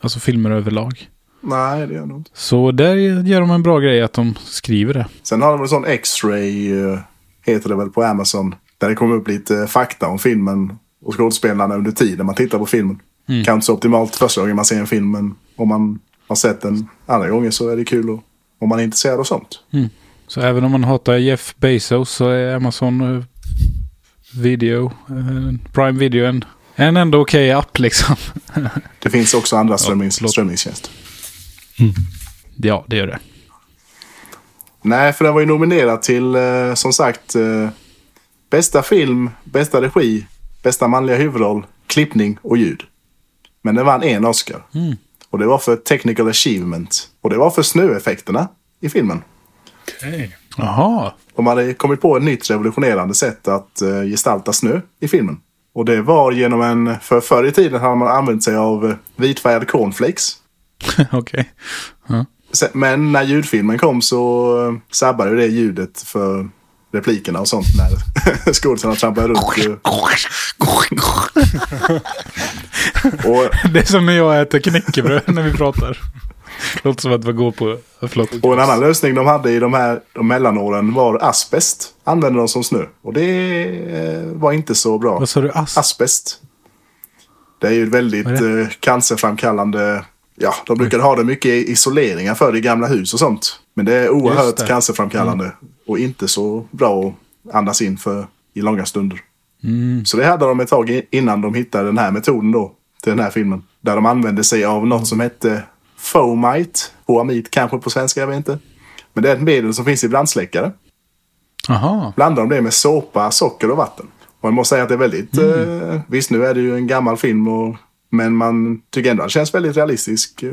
alltså filmer överlag. Nej, det gör nog inte. Så där gör de en bra grej att de skriver det. Sen har de en sån X-ray, eh, heter det väl på Amazon. Där det kommer upp lite fakta om filmen och skådespelarna under tiden man tittar på filmen. Mm. Kanske inte så optimalt första gången man ser en film, men om man har sett den andra gången så är det kul och, om man är intresserad av sånt. Så även om man hatar Jeff Bezos så är Amazon eh, Video, eh, Prime Video en, en ändå okej app liksom. <laughs> Det finns också andra strömmings, förlåt. strömmingstjänster. Ja, det gör det. Nej, för den var ju nominerad till, eh, som sagt, eh, bästa film, bästa regi, bästa manliga huvudroll, klippning och ljud. Men den vann en Oscar. Och det var för Technical Achievement. Och det var för snöeffekterna i filmen. Okej. Jaha. De hade kommit på ett nytt revolutionerande sätt att eh, gestalta snö i filmen. Och det var genom en, för förr i tiden hade man använt sig av eh, vitfärgade cornflakes. <laughs> okej. Sen- Men när ljudfilmen kom så eh, sabbade det ljudet för replikerna och sånt när <laughs> skådisarna trampade runt. <laughs> och, Det är som när jag äter knäckebröd när vi pratar. <laughs> Låter som att vi går på... Förlåt. och en annan lösning de hade i de här de mellanåren var asbest. Använde de som snö. Och det eh, var inte så bra. Vad sa du? Ass? Asbest. Det är ju väldigt är eh, cancerframkallande... Ja, de brukade ha det mycket i isoleringar för i gamla hus och sånt. Men det är oerhört det. cancerframkallande. Och inte så bra att andas in för i långa stunder. Mm. Så det hade de ett tag innan de hittade den här metoden då. Till den här filmen. Där de använde sig av något som hette Fomite. Foamit kanske på svenska, jag vet inte. Men det är ett medel som finns i brandsläckare. Jaha. Blandar de det med såpa, socker och vatten. Och jag måste säga att det är väldigt... Eh, visst, nu är det ju en gammal film. Och, men man tycker ändå att det känns väldigt realistisk eh,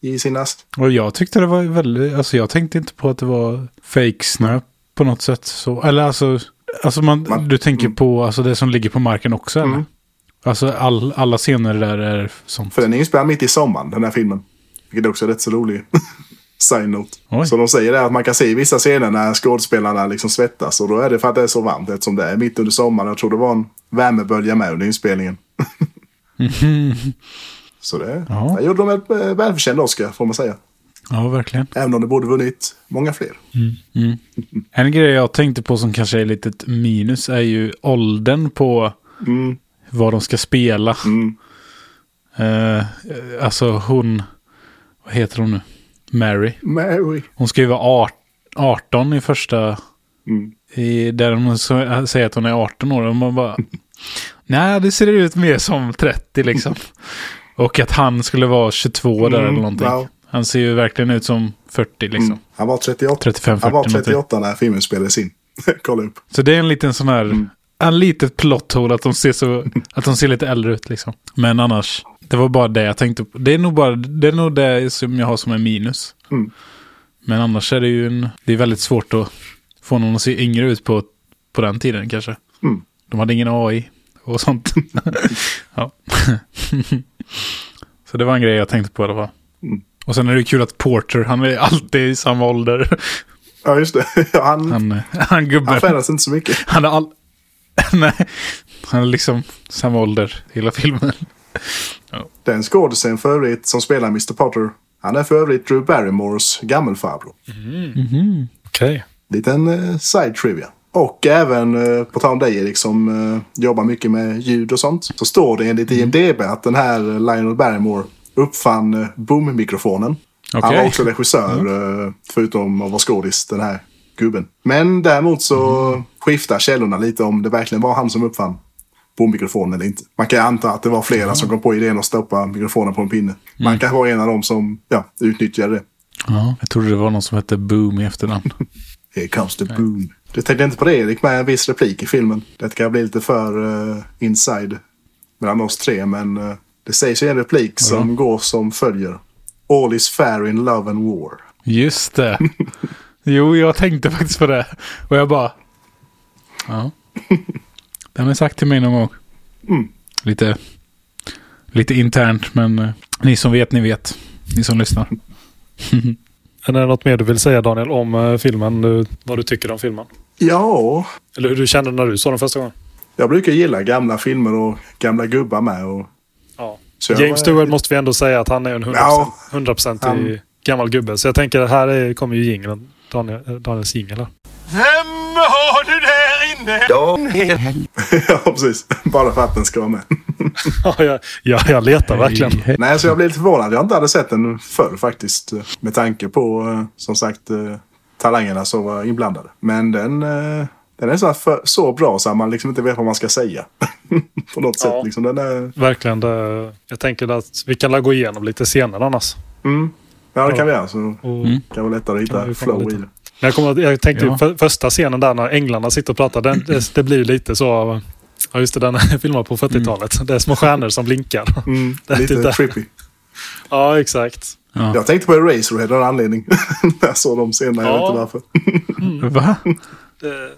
i sina... Och jag tyckte det var väldigt... Alltså jag tänkte inte på att det var fake snö på något sätt. Så, eller alltså... Alltså man, Man- du tänker på alltså det som ligger på marken också eller? Mm. Alltså all, alla scener där är sånt. För den är inspelad mitt i sommaren, den här filmen. Vilket också är rätt så rolig. <laughs> Side-note. Så de säger det att man kan se i vissa scener när skådespelarna liksom svettas. Och då är det för att det är så varmt eftersom det är mitt under sommaren. Jag tror det var en värmebölja med under inspelningen. <laughs> så det, Ja. där gjorde de ett eh, välförtjänt Oscar får man säga. Ja, verkligen. Även om det borde vunnit många fler. <laughs> En grej jag tänkte på som kanske är lite minus är ju åldern på Mm, vad de ska spela. mm. Eh, alltså hon... Vad heter hon nu? Mary. Mary. Hon ska ju vara art, 18 i första... Mm. I, där hon säger att hon är 18 år. Och man bara... <laughs> Nej, det ser ut mer som 30 liksom. Och att han skulle vara 22 där Mm, eller någonting. ja. Han ser ju verkligen ut som 40 liksom. Mm. Han var 38. 35, 40 Han var någonting. 38 när filmen spelades in. <laughs> Kolla upp. Så det är en liten sån här... Mm. En litet plot hole att de ser så... att de ser lite äldre ut liksom. Men annars... Det var bara det jag tänkte på. Det är nog bara... Det är nog det som jag har som en minus. Mm. Men annars är det ju en... Det är väldigt svårt att få någon att se yngre ut på, på den tiden kanske. Mm. De hade ingen AI och sånt. <laughs> ja. <laughs> så det var en grej jag tänkte på i alla fall. Mm. Och sen är det kul att Porter, han är alltid i samma ålder. Ja, just det. <laughs> Han, Han, han gubben. han förändras inte så mycket. Han är all... <laughs> Nej. Han är liksom samma ålder hela filmen. Den skådisen för övrigt som spelar Mr Potter. Han är för övrigt Drew Barrymores gammelfarbror. Okej. Liten eh, side trivia. Och även eh, på tal om dig Erik som eh, jobbar mycket med ljud och sånt. Så står det enligt IMDB att den här Lionel Barrymore uppfann boom-mikrofonen. Han Okej. var också regissör eh, förutom att vara skådis den här gubben. Men däremot så skiftar källorna lite om det verkligen var han som uppfann boom-mikrofonen eller inte. Man kan anta att det var flera som kom på idén att stoppa mikrofonen på en pinne. Man kan vara en av dem som ja, utnyttjade det. Ja, jag trodde det var någon som hette Boom i efternamn. <laughs> Here comes the boom. Du tänkte inte på det Erik med en viss replik i filmen. Det kan bli lite för uh, inside mellan oss tre men uh, det sägs ju en replik som går som följer. All is fair in love and war. Just det. <laughs> Jo, jag tänkte faktiskt på det. Och jag bara... Ja. Den har sagt till mig någon gång. Mm. Lite, lite internt, men eh, ni som vet, ni vet. Ni som lyssnar. <laughs> Är det något mer du vill säga Daniel om eh, filmen? Vad du tycker om filmen? Ja, Eller hur du kände när du såg den första gången? jag brukar gilla gamla filmer och gamla gubbar med. Och, Ja. så jag James var- Stewart måste vi ändå säga att han är en 100%, Ja. 100% i Han- gammal gubbe. Så jag tänker att här är, kommer ju jingeln. Daniel, eh, Daniels jingel här. <laughs> ja, precis. Bara för att den ska vara med. <laughs> Ja, jag, jag, letar verkligen. Nej, så jag blev lite förvånad. Jag inte hade sett den förr faktiskt. eh, Med tanke på, eh, som sagt, talangerna som var inblandade. Men den, den är så, för, så bra så att man liksom inte vet vad man ska säga. <laughs> på något Ja. sätt. Liksom. Den är, Verkligen. Det, jag tänker att vi kan la gå igenom lite senare annars. mm, ja, det kan vi göra. Så Och, Mm. kan vara lättare att hitta komma flow i lite. det. Men jag, kommer, jag tänkte Ja. för, första scenen där när änglarna sitter och pratar. Den, det, det blir lite så... Ja just det, den <laughs> är filmad på 40-talet. Det är små stjärnor som blinkar. Mm, <laughs> Det är lite lite- trippy. Ja, exakt. Ja. Jag tänkte på Eraserhead av en anledning. <laughs> När jag såg dem senare. Jag vet Ja. inte varför. Va?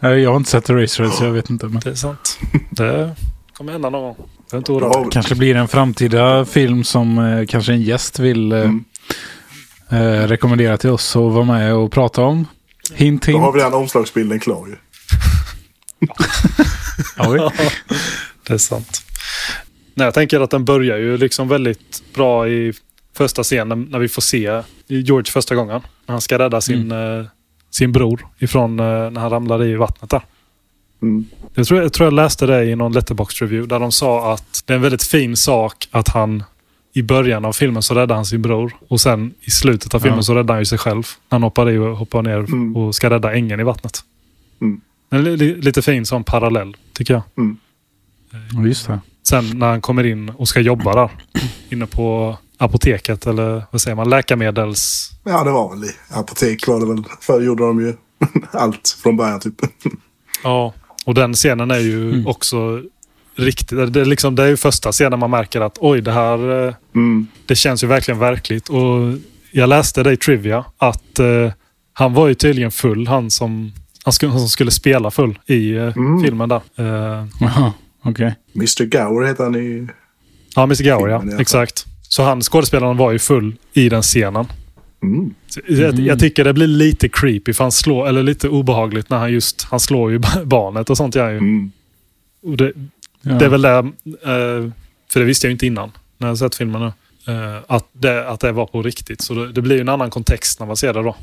Det, Jag har inte sett Eraserhead så jag vet inte. Men det är sant. Det kommer hända någon gång. Jag är inte orolig. Ja, kanske blir en framtida film som eh, kanske en gäst vill eh, Mm. Eh, rekommendera till oss och vara med och prata om. Hint, Då hint. har vi den omslagsbilden klar ju. <laughs> Oj. Det är sant. Nej, jag tänker att den börjar ju liksom väldigt bra i första scenen när vi får se George första gången. När han ska rädda sin, eh, sin bror ifrån eh, när han ramlar i vattnet där. Mm. Jag tror, jag tror jag läste det i någon letterbox review där de sa att det är en väldigt fin sak att han i början av filmen så räddar han sin bror och sen i slutet av filmen Ja. så räddar han ju sig själv. Han hoppar i och hoppar ner Mm. och ska rädda ängeln i vattnet. Mm. En li, li, lite fin sån parallell tycker jag. Ja, Just det. Sen när han kommer in och ska jobba där. Inne på apoteket eller vad säger man? Läkemedels... Ja, det var väl i apotek var det väl. Förr gjorde de ju <laughs> allt från början typ. Ja. Och den scenen är ju också riktigt... Det är, liksom, det är ju första scenen man märker att oj, det här... eh, Mm. Det känns ju verkligen verkligt. Och jag läste det i Trivia att eh, han var ju tydligen full. Han som, han skulle, han som skulle spela full i eh, Mm. filmen där. Eh, okej. Mr. Gower heter han i... ja, Mr. Gower ja. Exakt. Så han, skådespelaren var ju full i den scenen. Mm. Jag, jag tycker det blir lite creepy, för han slår, eller lite obehagligt när han just, han slår ju <laughs> barnet och sånt han ju. Mm. Och det, Ja. det är väl det, eh, för det visste jag ju inte innan när jag sett filmen nu, eh, att, det, att det var på riktigt. Så det, det blir ju en annan kontext när man ser det då.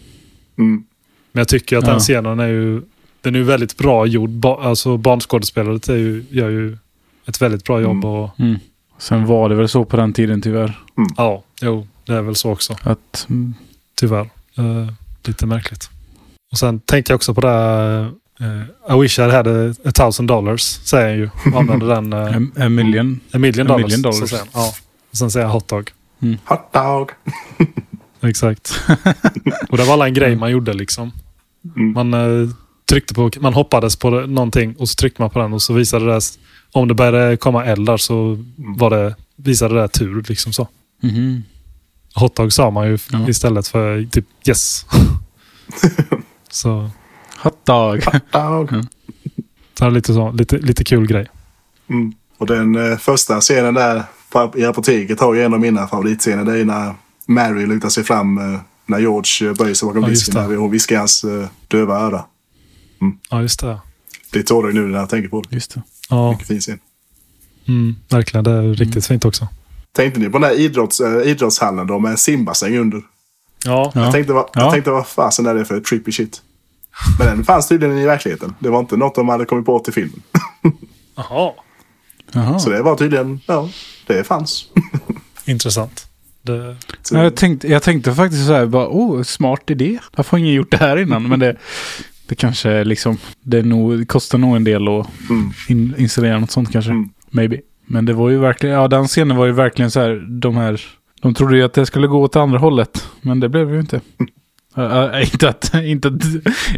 Mm. Men jag tycker att Ja. den scenen är ju, den är ju väldigt bra gjord. Ba, alltså barnskådespelare är ju, gör ju ett väldigt bra jobb. Mm. Och, Mm. Sen var det väl så på den tiden tyvärr. ja, jo, det är väl så också. Att, mm, Tyvärr. Eh, lite märkligt. Och sen tänkte jag också på det eh, I wish I had a, a thousand dollars, säger jag ju. Och använder den, uh, a, a million. a million a dollars. million dollars. Så säger han. ja. Och sen säger jag hot dog. Hot dog. <laughs> Exakt. <laughs> och det var alla en grej man gjorde liksom. Mm. Man eh, tryckte på, man hoppades på någonting och så tryckte man på den och så visade det, om det började komma eld där så var det, visade det tur liksom så. Mhm. Hotdog sa man ju Ja. istället för typ yes. <laughs> så Hot dog. Hot dog. det är lite, så, lite, lite kul grej. Mm. Och den eh, första scenen där i apoteket har ju en av mina favoritscener. Det är när Mary lutar sig fram eh, när George eh, böjer sig bakom Ja, disken. hon viskar hans eh, döva öra. Ja, just det. Det är tårar nu när jag tänker på det. Just det. Ja, Mycket fin scen. mm, verkligen. Det är riktigt fint också. Tänkte ni på den här idrotts, äh, idrottshallen då med simbassäng under? Ja, Ja. Jag tänkte, vad, Ja. tänkte vad fasen är det för trippy shit? Men den fanns tydligen i verkligheten. Det var inte något de hade kommit på till filmen. <laughs> Jaha. Så det var tydligen, ja, det fanns. <laughs> Intressant. Det, Ja, jag, tänkte, jag tänkte faktiskt så här, bara, oh, smart idé. Varför har ingen gjort det här innan? Men det, det kanske liksom, det, är nog, det kostar nog en del att mm, in, installera något sånt kanske. Mm. Maybe. Men det var ju verkligen, ja den scenen var ju verkligen så här, de här, de trodde ju att det skulle gå åt andra hållet. Men det blev ju inte. Ja, inte, att, inte, att,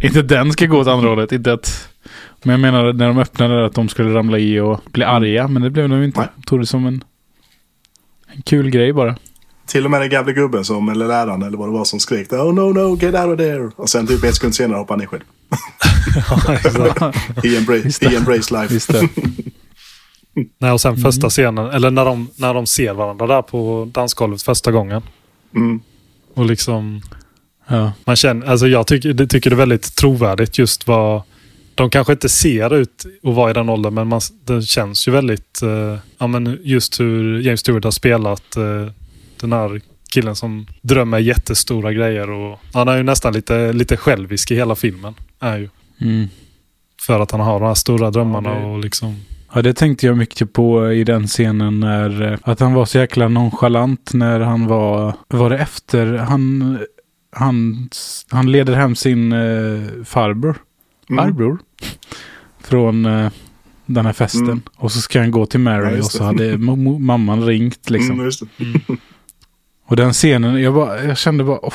inte att den ska gå åt andra hållet. Inte att, men jag menar när de öppnade att de skulle ramla i och bli arga. Men det blev de inte. Nej. Tog det som en, en kul grej bara. till och med den gamla gubben som, eller läraren eller vad det var som skrek Oh no no get out of there. Och sen typ en sekund senare hoppade han ner själv. ja. He, embrace, Just det. he embraced life. Visst det. <laughs> Nej, och sen första scenen, eller när de, när de ser varandra där på dansgolvet första gången. Mm. Och liksom, Ja. man känner, alltså jag tycker, det- tycker det är väldigt trovärdigt just vad, de kanske inte ser ut att vara i den åldern, men man, det känns ju väldigt, eh, ja men just hur James Stewart har spelat eh, den här killen som drömmer jättestora grejer och han är ju nästan lite, lite självisk i hela filmen. Är ju. Mm. För att han har de här stora drömmarna Ja, det- och liksom... Ja, det tänkte jag mycket på i den scenen när eh, att han var så jäkla nonchalant när han var, var det efter han, han, han leder hem sin eh, farbror, Mm. farbror, från eh, den här festen. Mm. Och så ska han gå till Ja, Mary just och så hade mamman ringt liksom. Mm, just det. Och den scenen, jag, bara, jag kände bara, "Åh,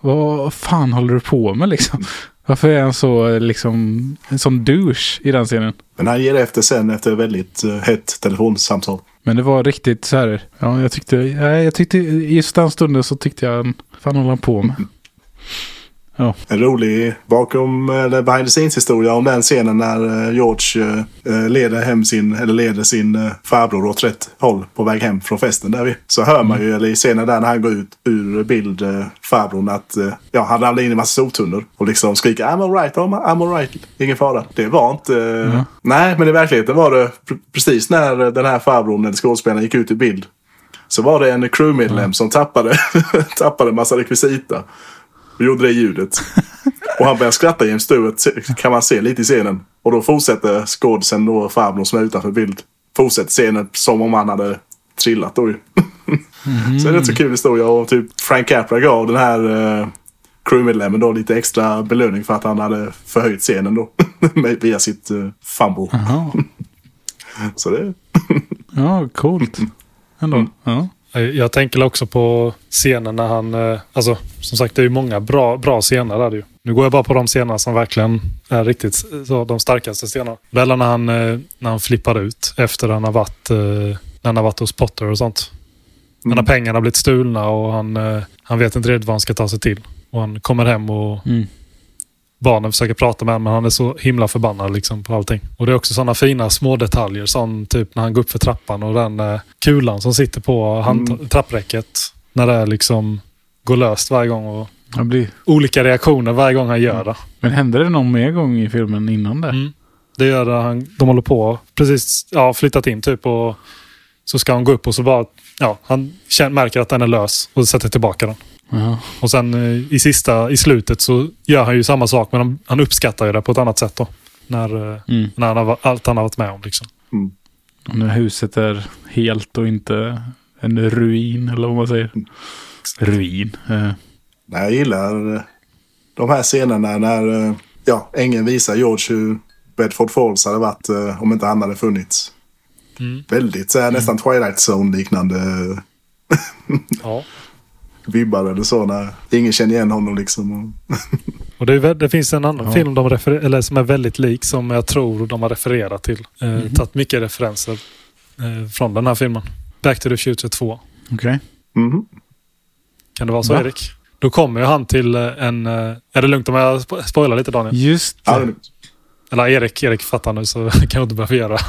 vad fan håller du på med liksom? Varför är han så liksom, en sån douche i den scenen? Men han ger efter sen efter ett väldigt uh, hett telefonsamtal. Men det var riktigt så här. Ja, jag tyckte, nej, jag tyckte just den stunden så tyckte jag, fan håller han på med? En rolig bakom, eller behind the scenes historia om den scenen när eh, George eh, leder hem sin, eller leder sin eh, farbror åt rätt håll på väg hem från festen där vi. Så hör man ju, eller i scenen där när han går ut ur bild, eh, farbrorn, att eh, ja, han ramlar in i en massa soptunnor och liksom skriker I'm alright, I'm, alright, ingen fara. Det var inte, eh, nej men i verkligheten var det pr- precis när den här farbrorn, eller skådespelaren, gick ut ur bild. Så var det en crewmedlem som tappade, <laughs> tappade en massa rekvisita. Och gjorde det ljudet. Och han börjar skratta James Stewart kan man se lite i scenen. Och då fortsätter skådisen då, farbrorn som är utanför bild. Fortsätter scenen som om han hade trillat då ju. <laughs> Så det är rätt så kul historia. Och typ Frank Capra gav den här uh, crewmedlemmen då lite extra belöning för att han hade förhöjt scenen då. <laughs> via sitt uh, fumble. Jaha, Så det... ja, coolt. Ändå. Ja. Eh, Jag tänker också på scenen när han... eh, Alltså, som sagt, det är ju många bra, bra scener där. ju. Nu går jag bara på de scener som verkligen är riktigt så, de starkaste scenerna. Bella när han, eh, när han flippar ut efter han har varit, eh, när han har varit hos Potter och sånt. Mm. När pengarna har blivit stulna och han, eh, han vet inte riktigt vad han ska ta sig till. Och han kommer hem och Mm. Barnen försöker prata med honom, men han är så himla förbannad liksom på allting. Och det är också sådana fina små detaljer som typ när han går upp för trappan och den eh, kulan som sitter på hand, Mm. trappräcket. När det liksom går löst varje gång och blir... olika reaktioner varje gång han gör det. Men hände det någon mer gång i filmen innan det? Mm. Det gör det. Han, de håller på precis ja, flyttat in typ och så ska han gå upp och så bara ja, han märker att den är lös och sätter tillbaka den. Ja. Och sen eh, i sista, i slutet så gör han ju samma sak men han, han uppskattar ju det på ett annat sätt då. När, eh, Mm. när han har, allt han har varit med om liksom. Och när huset är helt och inte en ruin eller vad man säger. Ruin. Eh, Nej, jag gillar eh, de här scenerna när ja, ängeln visar George hur Bedford Falls hade varit om inte han hade funnits. Mm. Väldigt så här, nästan Twilight Zone-liknande <laughs> Ja. Vibbar eller så när ingen känner igen honom liksom. Och, <laughs> det, är, det finns en annan Ja. film de refer- eller som är väldigt lik som jag tror de har refererat till. Eh, Mhm. Tagit mycket referenser eh, från den här filmen. Back to the Future 2. Okej. Mhm. Kan det vara så Va? Erik? Då kommer ju han till eh, en... eh, Är det lugnt om jag spo- spoilar lite Daniel? Just det- Eller Erik, Erik fattar nu så <laughs> kan jag inte behöva göra. <laughs>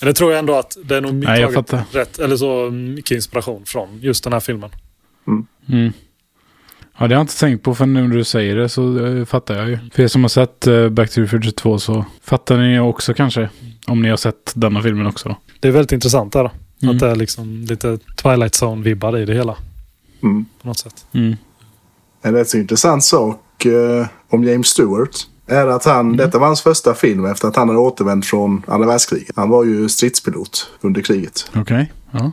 Men det tror jag ändå att det är nog mycket, Nej, jag taget fattar. rätt, eller så mycket inspiration från just den här filmen. Mm. Ja, det har jag inte tänkt på för nu när du säger det så eh, fattar jag ju. För er som har sett eh, Back to the Future 2 så fattar ni också kanske. Om ni har sett denna filmen också. Det är väldigt intressant där. Mm. Att det är liksom lite Twilight Zone-vibbar i det hela. Mm. På något sätt. Mm. En rätt så intressant sak eh, om James Stewart är att han, Mm. detta var hans första film efter att han hade återvänt från andra världskriget. Han var ju stridspilot under kriget. Okej. Ja.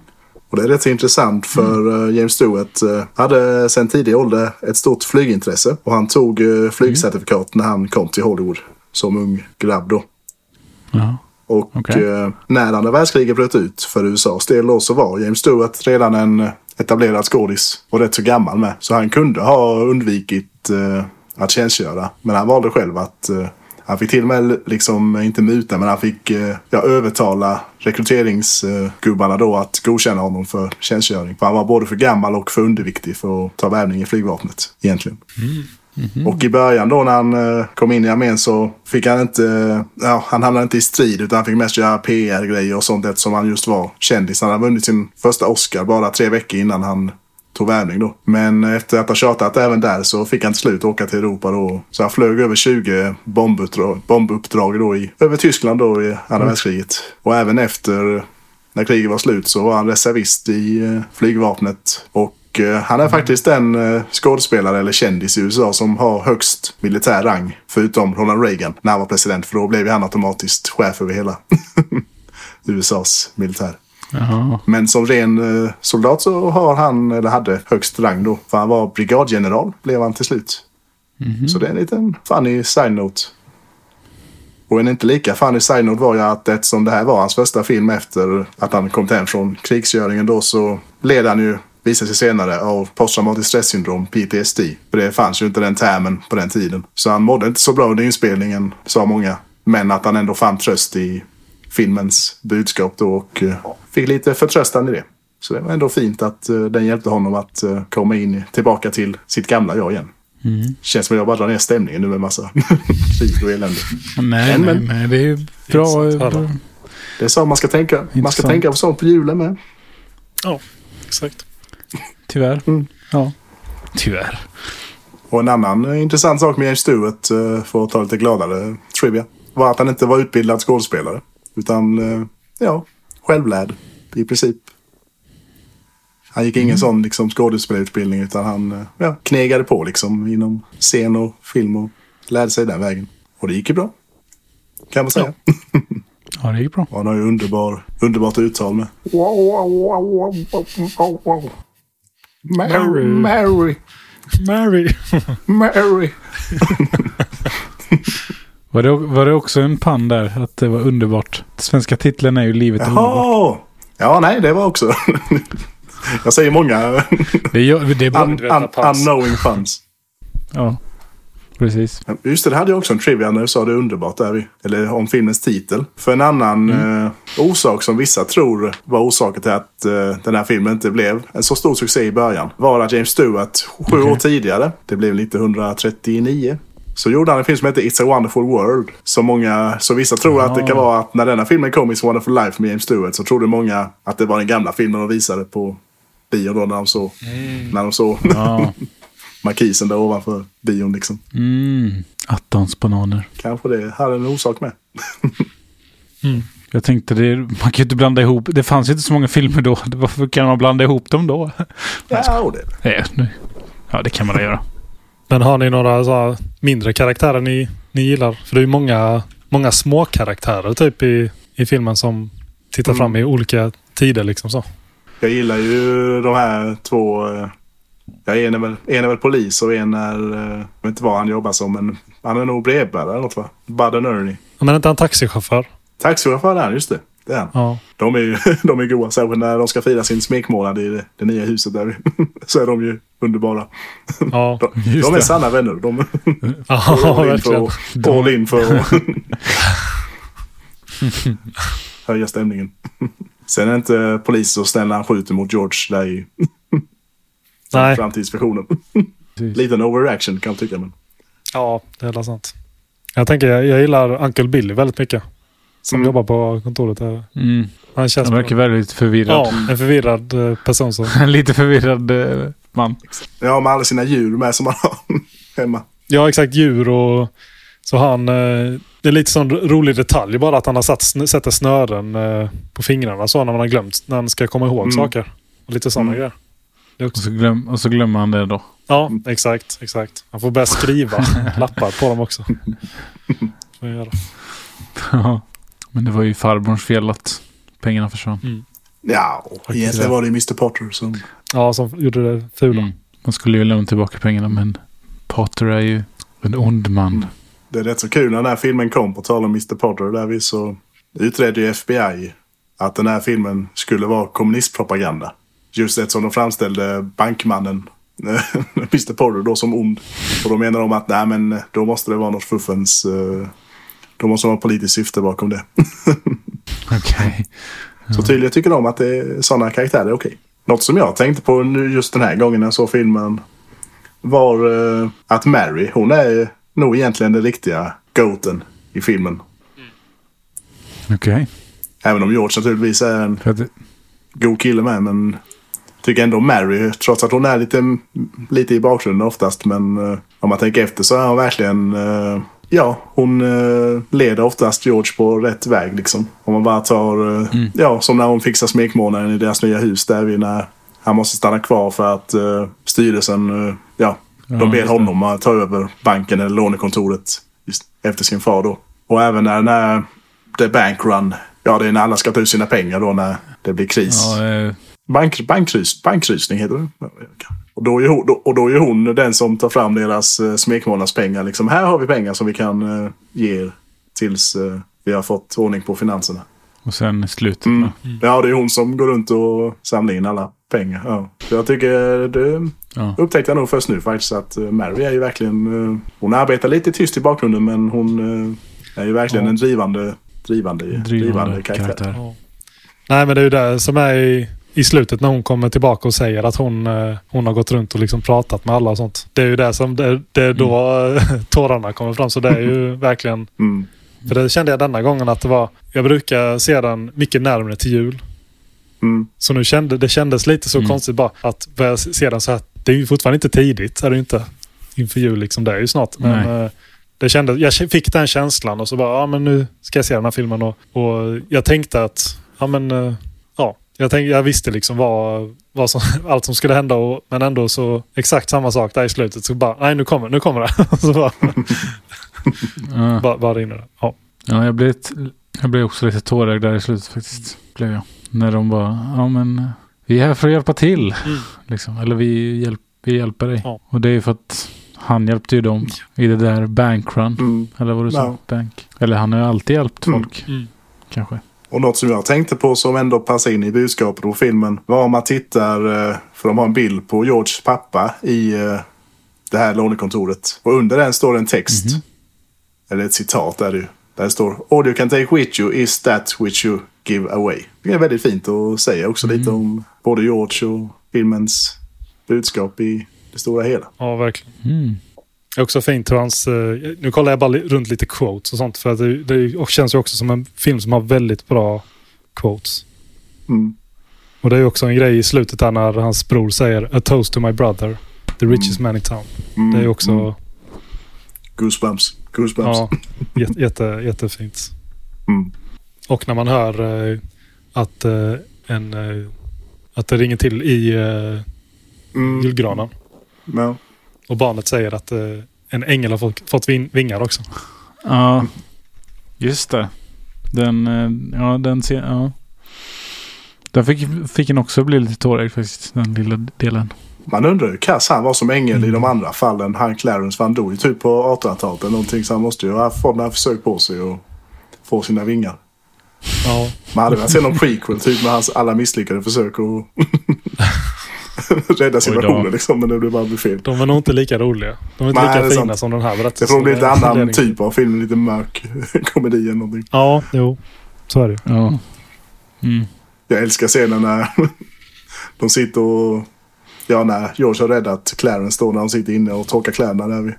Och det är rätt intressant för eh, James Stewart eh, hade sedan tidig ålder ett stort flygintresse. Och han tog eh, flygcertifikat när han kom till Hollywood som ung grabb då. Ja. Och eh, när andra världskriget bröt ut för USAs del då så var James Stewart redan en etablerad skådis och rätt så gammal med. Så han kunde ha undvikit att tjänstgöra. Men han valde själv att eh, han fick till och med liksom, inte muta, men han fick eh, ja, övertala rekryteringsgubbarna då att godkänna honom för tjänstgöring. För han var både för gammal och för underviktig för att ta värvning i flygvapnet egentligen. Och i början då när han eh, kom in i armén så fick han inte, ja, han hamnade inte i strid utan han fick mest göra PR-grejer och sånt eftersom han just var kändis. Han hade vunnit sin första Oscar bara tre veckor innan han tog värvning då. Men efter att ha tjatat även där så fick han till slut åka till Europa då. Så han flög över 20 bombuppdrag, bombuppdrag då i, över Tyskland då i andra världskriget. Och även efter när kriget var slut så var han reservist i eh, flygvapnet. Och eh, han är faktiskt den eh, skådespelare eller kändis i USA som har högst militär rang. Förutom Ronald Reagan när han var president. För då blev han automatiskt chef över hela <laughs> USAs militär. Jaha. Men som ren eh, soldat så har han, eller hade högst rang då. För han var brigadgeneral blev han till slut. Så det är en liten funny side-note. Och en inte lika funny side-note var ju att eftersom det här var hans första film efter att han kommit hem från krigsgöringen då så led han ju, visade sig senare, av posttraumatiskt stressyndrom, PTSD. För det fanns ju inte den termen på den tiden. Så han mådde inte så bra under inspelningen, sa många. Men att han ändå fann tröst i filmens budskap då och eh, fick lite förtröstan i det. Så det var ändå fint att eh, den hjälpte honom att eh, komma in tillbaka till sitt gamla jag igen. Känns som att jag bara drar ner stämningen nu med massa <laughs> krig och elände. Nej, Men, nej, men- det är ju bra. Intressant, bra. Det är så man ska tänka. Man ska Intressant. tänka på sånt på julen med. Ja, exakt. Tyvärr. Mm. Ja. Tyvärr. Och en annan eh, intressant sak med James Stewart, för att ta lite gladare trivia, var att han inte var utbildad skådespelare. Utan, ja, självlärd i princip. Han gick ingen sån liksom, skådespelarutbildning utan han eh, ja, knegade på liksom inom scen och film och lärde sig den vägen. Och det gick ju bra. Kan man säga. Ja, <laughs> det gick bra. Och han har ju underbar, underbart uttal med. Mary, Mary, Mary. Mary. <laughs> <laughs> Var det, var det också en pann där? Att det var underbart. Svenska titeln är ju Livet är underbart. Jaha! Ja, nej, det var också. <laughs> Jag säger många Det är, det är un, un, unknowing fans. Ja, precis. Just det, det hade jag också en trivia när du sa det underbart där. vi- Eller om filmens titel. För en annan eh, orsak som vissa tror var orsaken till att eh, den här filmen inte blev en så stor succé i början. Var att James Stewart sju år tidigare, det blev 1939. Så gjorde han en film som heter It's a wonderful world. Så, många, så vissa tror att det kan vara att när denna filmen kom, It's a wonderful life med James Stewart, så trodde många att det var den gamla filmen de visade på bio då när de såg, när de såg <laughs> Ja. <laughs> markisen där ovanför bion liksom. Mm. Attans bananer. Kanske det hade en orsak med. <laughs> Jag tänkte det, man kan ju inte blanda ihop. Det fanns ju inte så många filmer då. Varför kan man blanda ihop dem då? Ja, det. Nej, nu. Ja, det kan man göra. Men har ni några så mindre karaktärer ni, ni gillar? För det är ju många, många små karaktärer typ i, i filmen som tittar Mm. fram i olika tider liksom så. Jag gillar ju de här två. eh, Ja, en, är väl, en är väl polis och en är... eh, Jag vet inte vad han jobbar som, men han är nog brevbärare eller något va? Bud and Ernie. Men inte han taxichaufför? Taxichaufför är han, just det. Det är han. Ja. De är ju <laughs> de är goa, särskilt när de ska fira sin smekmånad i det, det nya huset där. <laughs> Så är de ju underbara. Ja, <laughs> De, Just de är det. sanna vänner. De <laughs> ja all in för, all in för att <laughs> höja stämningen. Sen är inte polis så snäll när han skjuter mot George där i Nej, framtidsversionen. Liten overreaction kan jag tycka. Men... ja det är sant. Jag tänker, jag, jag gillar Uncle Billy väldigt mycket. Som Mm. jobbar på kontoret här. Mm. Han känns Han verkar väldigt förvirrad. Ja, en förvirrad eh, person som... Lite förvirrad eh, man. Ja, med alla sina djur med som han har <laughs> hemma. Ja, exakt. Djur och... Så han... eh, Det är lite sån rolig detalj bara att han har satt, sätter snören eh, på fingrarna så när man har glömt. När han ska komma ihåg Mm. saker. Och lite sådana Mm. grejer. Och så, glöm, och så glömmer han det då. ja, exakt. exakt. Han får börja skriva <laughs> lappar på dem också. <laughs> Får göra. Ja. Men det var ju farbrorns fel att pengarna försvann. Ja, egentligen var det Mr Potter som... Ja, som gjorde det fula. Mm. Man skulle ju lämna tillbaka pengarna men Potter är ju en ond man. Det är rätt så kul när den här filmen kom, på tal om Mr Potter. Där vi så utredde ju FBI att den här filmen skulle vara kommunistpropaganda. Just eftersom de framställde bankmannen <laughs> Mr Potter då som ond. Och då menar de att nej men då måste det vara något fuffens... eh, Då måste det vara politiskt syfte bakom det. <laughs> Okej. Så tydligen tycker de att det är, sådana karaktärer är okej. Något som jag tänkte på just den här gången när jag såg filmen var eh, att Mary, hon är nog egentligen den riktiga goaten i filmen. Okej. Även om George naturligtvis är en det- god kille med. Men tycker ändå Mary, trots att hon är lite, lite i bakgrunden oftast. Men eh, om man tänker efter så är hon verkligen... eh, ja, hon eh, leder oftast George på rätt väg liksom. Om man bara tar... eh, Ja, som när hon fixar smekmånaden i deras nya hus. Där vi när han måste stanna kvar för att uh, styrelsen... eh, ja, Ja, de ber honom att ta över banken eller lånekontoret efter sin far då. Och även när, när The Bank Run. Ja, det är när alla ska ta ut sina pengar då när det blir kris. Ja, eh, Bank, bankrys, bankrysning heter det. Och då, är hon, då, och då är hon den som tar fram deras eh, smekmånadspengar. Liksom, här har vi pengar som vi kan eh, ge er tills eh, vi har fått ordning på finanserna. och sen i slutet. Mm. då. Ja, det är hon som går runt och samlar in alla pengar. Ja. Så jag tycker det Ja. upptäckte jag nog först nu faktiskt att eh, Mary är ju verkligen... eh, Hon arbetar lite tyst i bakgrunden men hon eh, är ju verkligen Ja. en drivande, drivande, drivande, Drivande karaktär. karaktär. Ja. Nej, men det är ju det som är i, i slutet när hon kommer tillbaka och säger att hon, eh, hon har gått runt och liksom pratat med alla och sånt. Det är ju det som det, det är då eh, <laughs> tårarna kommer fram. Så det är ju verkligen... Mm. För det kände jag denna gången att det var... Jag brukar se den mycket närmare till jul. Mm. Så nu kände det kändes lite så Mm. konstigt bara att börja se den så här. Det är ju fortfarande inte tidigt. Är det inte. Inför jul liksom. Det är ju snart. Men Nej. eh, det kände, jag fick den känslan och så bara, ja men nu ska jag se den här filmen. Och, och jag tänkte att, ja men, eh. Jag, tänkte, jag visste liksom vad, vad som, <laughs> allt som skulle hända. Och, men ändå så exakt samma sak där i slutet. Så bara, nej nu kommer, nu kommer det. <laughs> så bara, Ja. bara, bara rinner det. Ja. Ja, jag blev, ett, jag blev också lite tårögd där i slutet faktiskt. Blev jag. När de bara, ja men vi är här för att hjälpa till. Mm. Liksom. Eller vi, hjälp, vi hjälper dig. Ja. Och det är för att han hjälpte ju dem i det där bankrun. Mm. Eller vad du sa? Ja. Bank. Eller han har ju alltid hjälpt Mm. folk. Mm. Kanske. Och något som jag tänkte på som ändå passar in i budskapet på filmen var om man tittar, eh, för de har en bild på Georges pappa i eh, det här lånekontoret. Och under den står en text. Mhm. Eller ett citat är det ju. Där det står All you can take with you is that which you give away. Det är väldigt fint att säga också lite om både George och filmens budskap i det stora hela. ja, verkligen. Mm. Det är också fint hur hans... eh, Nu kollar jag bara runt lite quotes och sånt. För att det, det känns ju också som en film som har väldigt bra quotes. Mm. Och det är ju också en grej i slutet där när hans bror säger A toast to my brother. The richest man in town. Mm. Det är också... Mm. Goosebumps. Goosebumps. Ja, jätte, jätte, jättefint. Mm. Och när man hör eh, att, eh, en, eh, att det ringer till i Mm. julgranen. Ja. Och barnet säger att eh, en ängel har fått, fått vin, vingar också. Ja, just det. Den, eh, ja den ser, ja. Den fick, fick en också bli lite tårögd faktiskt, den lilla delen. Man undrar hur kass han var som ängel Mm. i de andra fallen. Han Clarence van dog ju typ på 1800-talet eller någonting. Så han måste ju ha fått några försök på sig och få sina vingar. Ja, Man hade velat se någon prequel typ med hans alla misslyckade försök att <laughs> <laughs> rädda situationen liksom. Men det blev bara fel. de är nog inte lika roliga. De är inte Nej, lika är fina sant. som den här berättelsen. Jag tror det blir lite annan anledningen. typ av film. Lite mörk <laughs> komedi eller någonting. Ja, jo. Så är det. Ja. Mm. Jag älskar scenen när <laughs> de sitter och... Ja, när George har räddat Clarence då när de sitter inne och torkar kläderna där vid.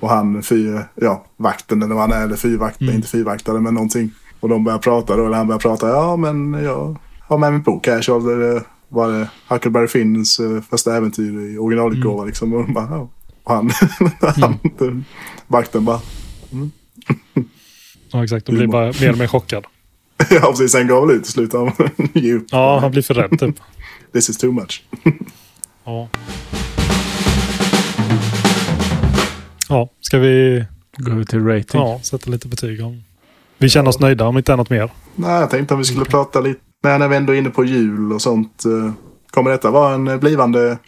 Och han fyr, ja, vakten eller vad han är, eller fyrvaktare, Mm. inte fyrvaktare men någonting. Och de börjar prata då, eller han börjar prata, ja men jag har med min bok här, det var det Huckleberry Finns eh, första äventyr i originalutgåva Mm. liksom. Och, bara, ja. och han, <laughs> han den, vakten bara, Ja, exakt. De blir bara mer och mer chockad. <laughs> ja precis, sen gav väl ut till slut. Han upp. Ja, han blir för rädd typ. <laughs> This is too much. Ja. Ja, ska vi Går vi till rating. ja, sätta lite betyg om... Vi känner oss nöjda om inte är något mer. Nej, jag tänkte om vi skulle prata lite, nej, när vi ändå är inne på jul och sånt. eh, Kommer detta vara en eh, blivande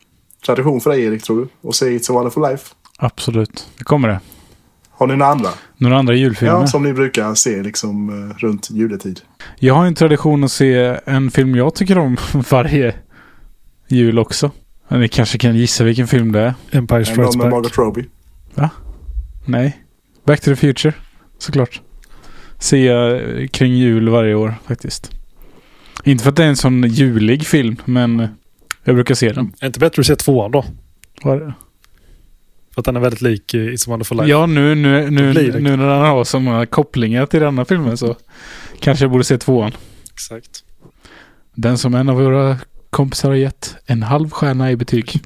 tradition för dig Erik, tror du? Att se It's a wonderful life? Absolut. Det kommer det. Har ni några andra? Några andra julfilmer? Ja, som ni brukar se liksom eh, runt juletid. Jag har en tradition att se en film jag tycker om <laughs> varje jul också. Men Ni kanske kan gissa vilken film det är? Empire Strikes någon med Back. Margot Robbie. Nej. Back to the Future. Såklart. Ser jag kring jul varje år faktiskt. Inte för att det är en sån julig film, men eh, jag brukar se den. Är inte bättre att se tvåan då? Var det? För att den är väldigt lik eh, It's a wonderful life. Ja, nu, nu, nu, det- nu när han har så många kopplingar till denna filmen så kanske jag borde se tvåan. Exakt. Den som en av våra kompisar har gett en halv stjärna i betyg.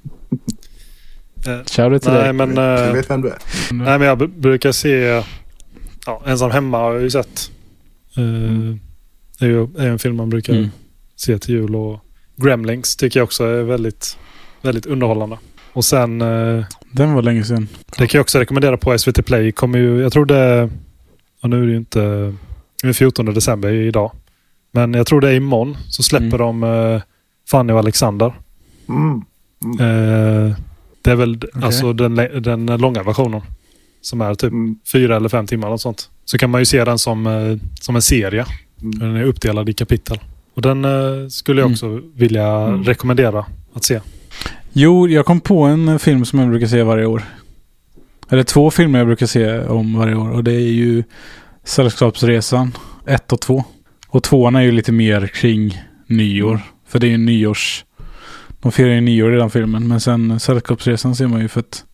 Eh, Shoutout till Nej, dig. men... Du vet vem du är. Nej, men jag brukar se... Ja, Ensam hemma har jag ju sett. Uh, det är ju är en film man brukar Mm. se till jul. Och Gremlings tycker jag också är väldigt, väldigt underhållande. Och sen, eh, Den var länge sedan. det kan jag också rekommendera på SVT Play. Kommer ju, jag tror det... Och nu är det ju inte... Nu är 14 december idag. Men jag tror det är imorgon så släpper de eh, Fanny och Alexander. Mm. Eh, det är väl alltså den, den långa versionen. Som är typ Mm. fyra eller fem timmar. Och sånt. Så kan man ju se den som, som en serie. Mm. Den är uppdelad i kapitel. Och den eh, skulle jag Mm. också vilja Mm. rekommendera att se. Jo, jag kom på en eh, film som jag brukar se varje år. Eller två filmer jag brukar se om varje år. Och det är ju Sällskapsresan 1 och 2. Och tvåan är ju lite mer kring nyår. För det är ju nyårs... De firar ju nyår i den filmen. Men sen Sällskapsresan ser man ju för att...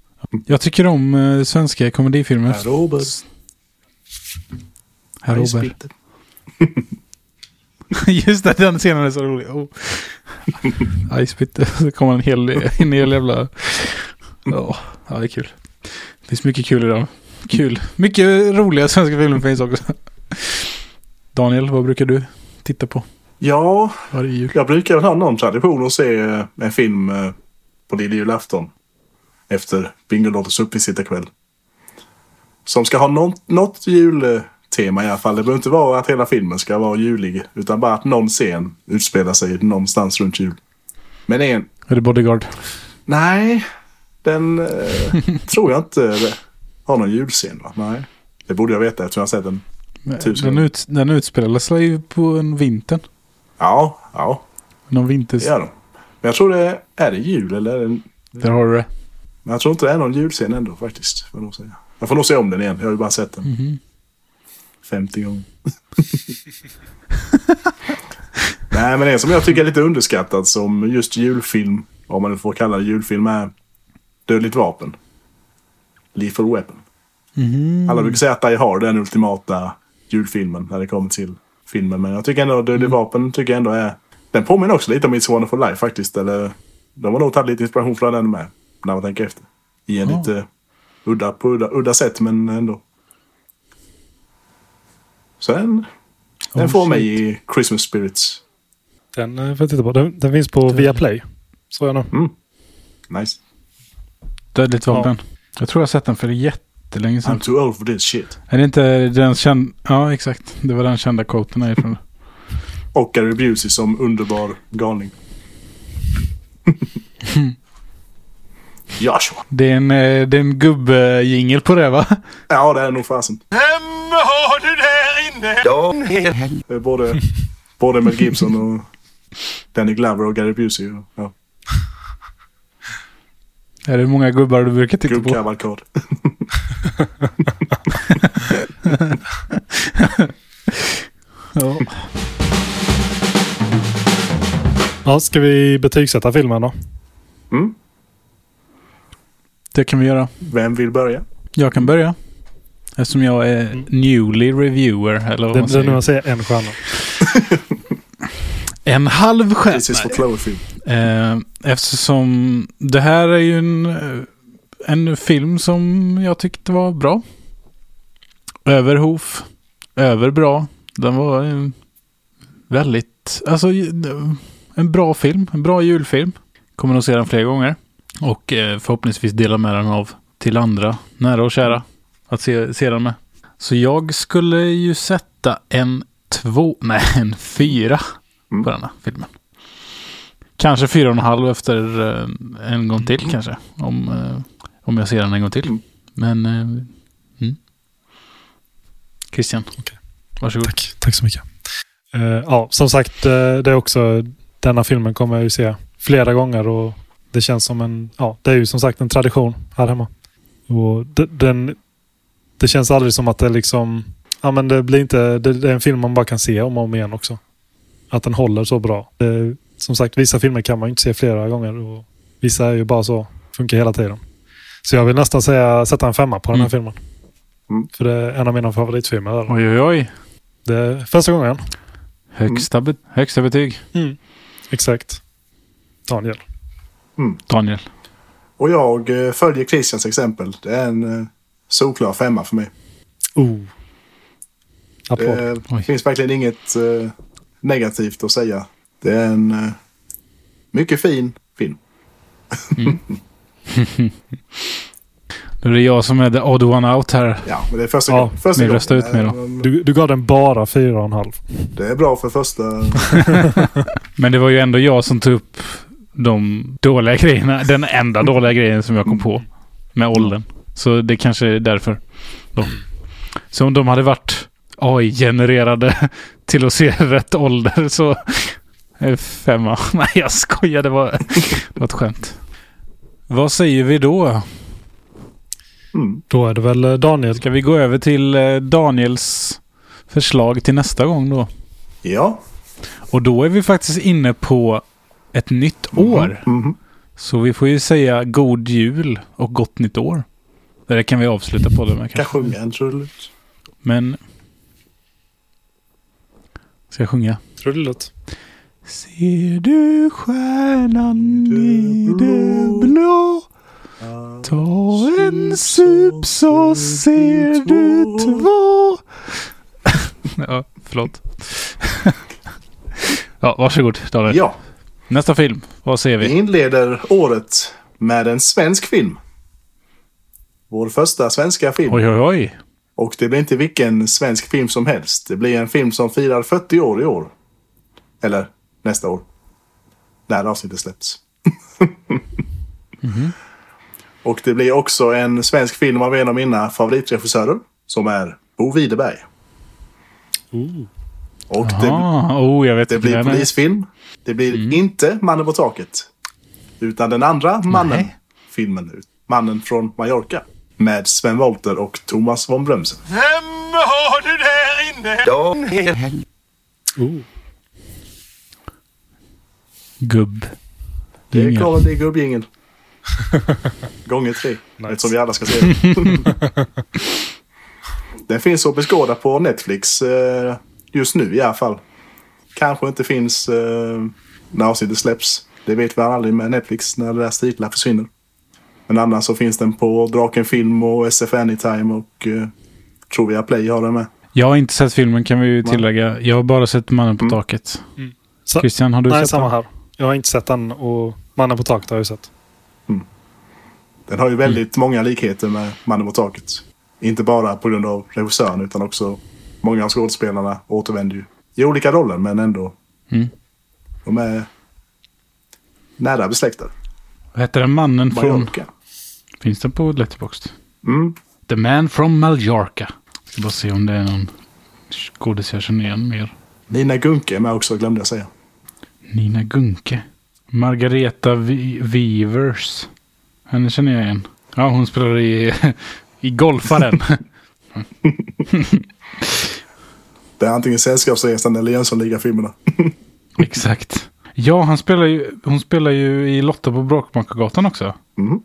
Jag tycker om eh, svenska komedifilmer. Herr Robert. Herr Robert. <laughs> Just det, den scenen är så rolig. Oh. <laughs> Icebit. Så kommer en hel, en hel jävla... Ja, ja, det är kul. Det finns mycket kul i dem. Kul. Mycket roliga svenska filmer finns också. Daniel, vad brukar du titta på Ja, jul? jag brukar väl ha någon tradition att se eh, en film eh, på lille julafton. Efter Bingolottos uppesittarkväll. Som ska ha något, något jultema i alla fall. Det behöver inte vara att hela filmen ska vara julig. Utan bara att någon scen utspelar sig någonstans runt jul. Men en... Är det Bodyguard? Nej, den eh, <laughs> tror jag inte har någon julscen va? Nej. Det borde jag veta eftersom jag har sett den. Tusen Den, ut, den utspelar sig ju på en vintern. Ja, ja, Någon det gör de. Men jag tror det är, det jul eller är det Där har du det. Men jag tror inte det är någon julscen ändå faktiskt. Får jag, nog säga. jag får nog se om den igen. Jag har ju bara sett den Mhm. 50 gånger. <laughs> Nej, men en som jag tycker är lite underskattad som just julfilm, om man nu får kalla det julfilm, är Dödligt vapen. Lethal Weapon. Mhm. Alla brukar säga att Die Hard är den ultimata julfilmen när det kommer till filmen. Men jag tycker ändå Dödligt Mm. vapen tycker jag ändå är... Den påminner också lite om It's Wonderful Life faktiskt. Eller, de har nog tagit lite inspiration från den med. När man tänker efter. I en Ja. lite udda, på udda, udda sätt men ändå. Så den, den Oh, får shit. mig i Christmas spirits. Den eh, får jag titta på. Den, den finns på Viaplay. Så jag nu. Mm. Nice. Dödligt vapen. Jag tror jag har sett den för jättelänge sedan. I'm too old for this shit. Är det inte den kända... Ja, exakt. Det var den kända quoten härifrån. <laughs> Och Gary Busey som underbar galning. <laughs> Joshua. Det är en, eh, det är en gubbjingel på det va? Ja, det är nog fasen. Vem har du? Det är både, både Mel Gibson och Danny Glover och Gary Busey. och- Ja, Är det många gubbar du brukar titta på? Gubbkavalkad. <laughs> Ja. Ja, ska vi betygsätta filmen då? Mm. Det kan vi göra. Vem vill börja? Jag kan börja. Eftersom jag är newly reviewer. Eller vad Den, man säger. jag säger en stjärna. <laughs> En halv stjärna. This is for Cloverfield. Eh, eftersom det här är ju en, eh, en film som jag tyckte var bra. Över Hof. Över bra. Den var eh, väldigt, alltså eh, en bra film. En bra julfilm. Kommer nog se den fler gånger. Och eh, förhoppningsvis dela med den av till andra nära och kära. Att se, se den med. Så jag skulle ju sätta en två, nej en fyra Mm. på denna filmen. Kanske fyra och en halv efter eh, en gång till kanske. Om, eh, om jag ser den en gång till. Mm. Men... Eh, mm. Christian. Okej. Varsågod. Tack, tack så mycket. Eh, ja, som sagt, det är också denna filmen kommer jag ju se flera gånger och det känns som en, ja, det är ju som sagt en tradition här hemma. Och de- den, det känns aldrig som att det liksom, ja men det blir inte, det, det är en film man bara kan se om och om igen också. Att den håller så bra. Det, som sagt, vissa filmer kan man ju inte se flera gånger och vissa är ju bara så, funkar hela tiden. Så jag vill nästan säga sätta en femma på den här Mm. filmen. Mm. För det är en av mina favoritfilmer. Oj, oj, oj. Det är första gången. Högsta, be- högsta betyg. Exakt. Daniel. Daniel. Och jag eh, följer Christians exempel. Det är en eh, solklar femma för mig. Oh. Det Oj. finns verkligen inget eh, negativt att säga. Det är en eh, mycket fin film. <laughs> Då är det jag som är the odd one out här. Ja, men det är första, Ja, första gången. röstar ut mig då. Du, du gav den bara fyra och en halv. Det är bra för första... <laughs> Men det var ju ändå jag som tog upp de dåliga grejerna. Den enda dåliga grejen som jag kom på. Med åldern. Så det kanske är därför. Då. Så om de hade varit AI-genererade <laughs> till att se <laughs> rätt ålder så... är Femma. <laughs> Nej, jag skojar. Det var, det var ett skämt. Vad säger vi då? Mm. Då är det väl eh, Daniel. Ska vi gå över till eh, Daniels förslag till nästa gång då? Ja. Och då är vi faktiskt inne på ett nytt år. Mhm. Så vi får ju säga god jul och gott nytt år. Det kan vi avsluta på det med Kan kanske. sjunga en trudelutt. Men... Ska jag sjunga? Trudelutt. Ser du stjärnan i det blå? Ta en sup så ser du två. <laughs> ja, förlåt. <laughs> ja, varsågod Daniel. Ja, Nästa film. Vad ser vi vi? inleder året med en svensk film. Vår första svenska film. Oj, oj, oj. Och det blir inte vilken svensk film som helst. Det blir en film som firar 40 år i år. Eller nästa år. När avsnittet släpps. <laughs> Och det blir också en svensk film av en av mina favoritregissörer. Som är Bo Widerberg. Och det, oh, det blir polisfilm. Det blir inte Mannen på taket. Utan den andra mannen-filmen. Mannen från Mallorca. Med Sven Wollter och Thomas von Brömsen. Vem har du där inne? Oh. Gubb. Det är klart att det är gubbjingel. <laughs> Gånger tre. Eftersom vi alla ska se den. <laughs> den finns att beskåda på Netflix eh, just nu i alla fall. Kanske inte finns eh, när avsnittet släpps. Det vet vi aldrig med Netflix när deras titlar försvinner. Men annars så finns den på Draken Film och SF Anytime och eh, tror vi att Play har den med. Jag har inte sett filmen kan vi ju tillägga. Jag har bara sett Mannen på Mm. taket. Så, Christian, har du nej, sett samma den? här. Jag har inte sett den och Mannen på taket har jag ju sett. Den har ju väldigt många likheter med Mannen på taket. Inte bara på grund av regissören utan också många av skådespelarna återvänder ju i olika roller men ändå. Mm. De är nära besläktade. Vad heter den mannen från... Finns den på Letterboxd? Mm. The Man from Mallorca. Ska bara se om det är någon skådis jag känner igen mer. Nina Gunke är med också glömde jag säga. Nina Gunke. Margareta Vi- Weavers. Henne känner jag igen. Ja, hon spelar i, <laughs> i Golfaren. <laughs> Det är antingen Sällskapsresan eller Jönssonliga-filmerna. <laughs> Exakt. Ja, han spelar ju, hon spelar ju i Lotta på Bråkmakargatan också. Mhm.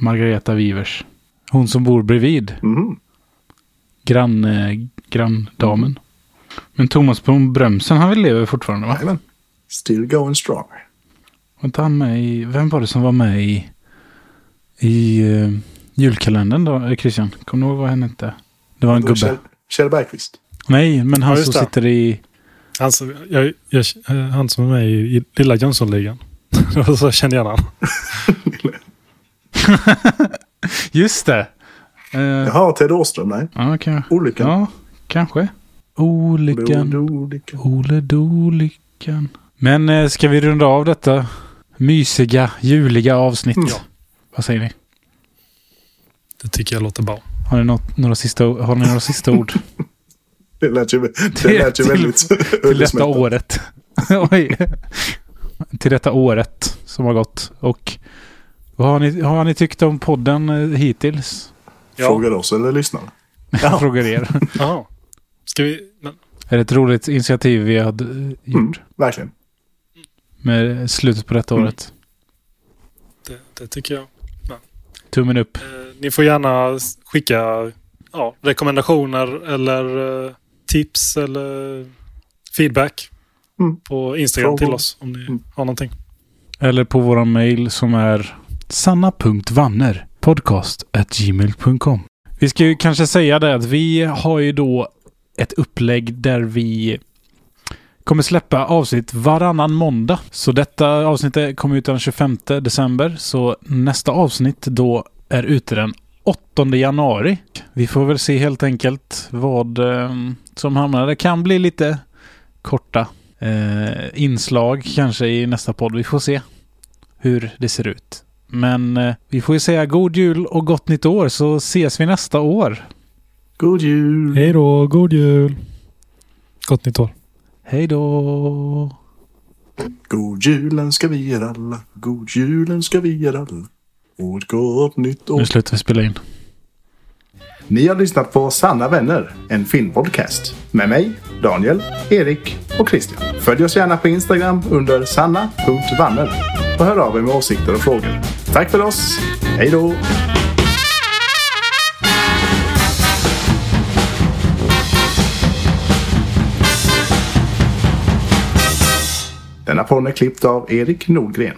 Margareta Weavers. Hon som bor bredvid. Mhm. Grann, eh, granndamen. Men Thomas von Brömsen, han vill lever fortfarande va? Jajamän. Still going strong. Var inte han med i... Vem var det som var med i... I uh, julkalendern då, eh, Christian? Kommer du ihåg vad han hette? Det var en gubbe. Kjell, Kjell Bergqvist. Nej, men han Ja, som det. sitter i... Han som, jag, jag, eh, han som är med i, i Lilla Jönssonligan. <laughs> Det var så jag kände igen han. <laughs> <laughs> Just det! Uh, ja, Jaha, Ted Åström. Nej. kan, Olyckan. ja, kanske. Olyckan. Ole Dolyckan. Men eh, ska vi runda av detta mysiga, juliga avsnitt? Mm. Vad säger ni? Det tycker jag låter bra. Har ni, något, några, sista, har ni några sista ord <laughs> Det lät ju, det Till- lät ju till- väldigt till detta året? <laughs> Oj. till detta året som har gått. Och vad har ni, har ni tyckt om podden eh, hittills? Frågar oss eller lyssnar? Jag <laughs> frågar er. Ska vi... Men, är det ett roligt initiativ vi har eh, gjort Mm, verkligen. med slutet på detta Mm. året? det, det tycker jag. Tummen upp. Eh, Ni får gärna skicka ja, rekommendationer eller eh, tips eller feedback Mm. på Instagram Frågor. till oss om ni har någonting. Eller på våra mail som är sanna.vanner podcast.gmail.com Vi ska ju kanske säga det att vi har ju då ett upplägg där vi kommer släppa avsnitt varannan måndag. Så detta avsnittet kommer ut den 25 december. Så nästa avsnitt då är ute den 8 januari. Vi får väl se helt enkelt vad eh, som hamnar. Det kan bli lite korta eh, inslag kanske i nästa podd. Vi får se hur det ser ut. Men eh, vi får ju säga god jul och gott nytt år så ses vi nästa år. God jul! Hej då, god jul! Gott nytt år. Hej då! God julen ska vi er alla. God julen ska vi er alla. Och ett gott nytt år. Nu slutar vi spela in. Ni har lyssnat på Sanna vänner, en filmpodcast. Med mig, Daniel, Erik och Christian. Följ oss gärna på Instagram under sanna.vanner och hör av er med åsikter och frågor. Tack för oss. Hej då! Denna podd är klippt av Erik Nordgren.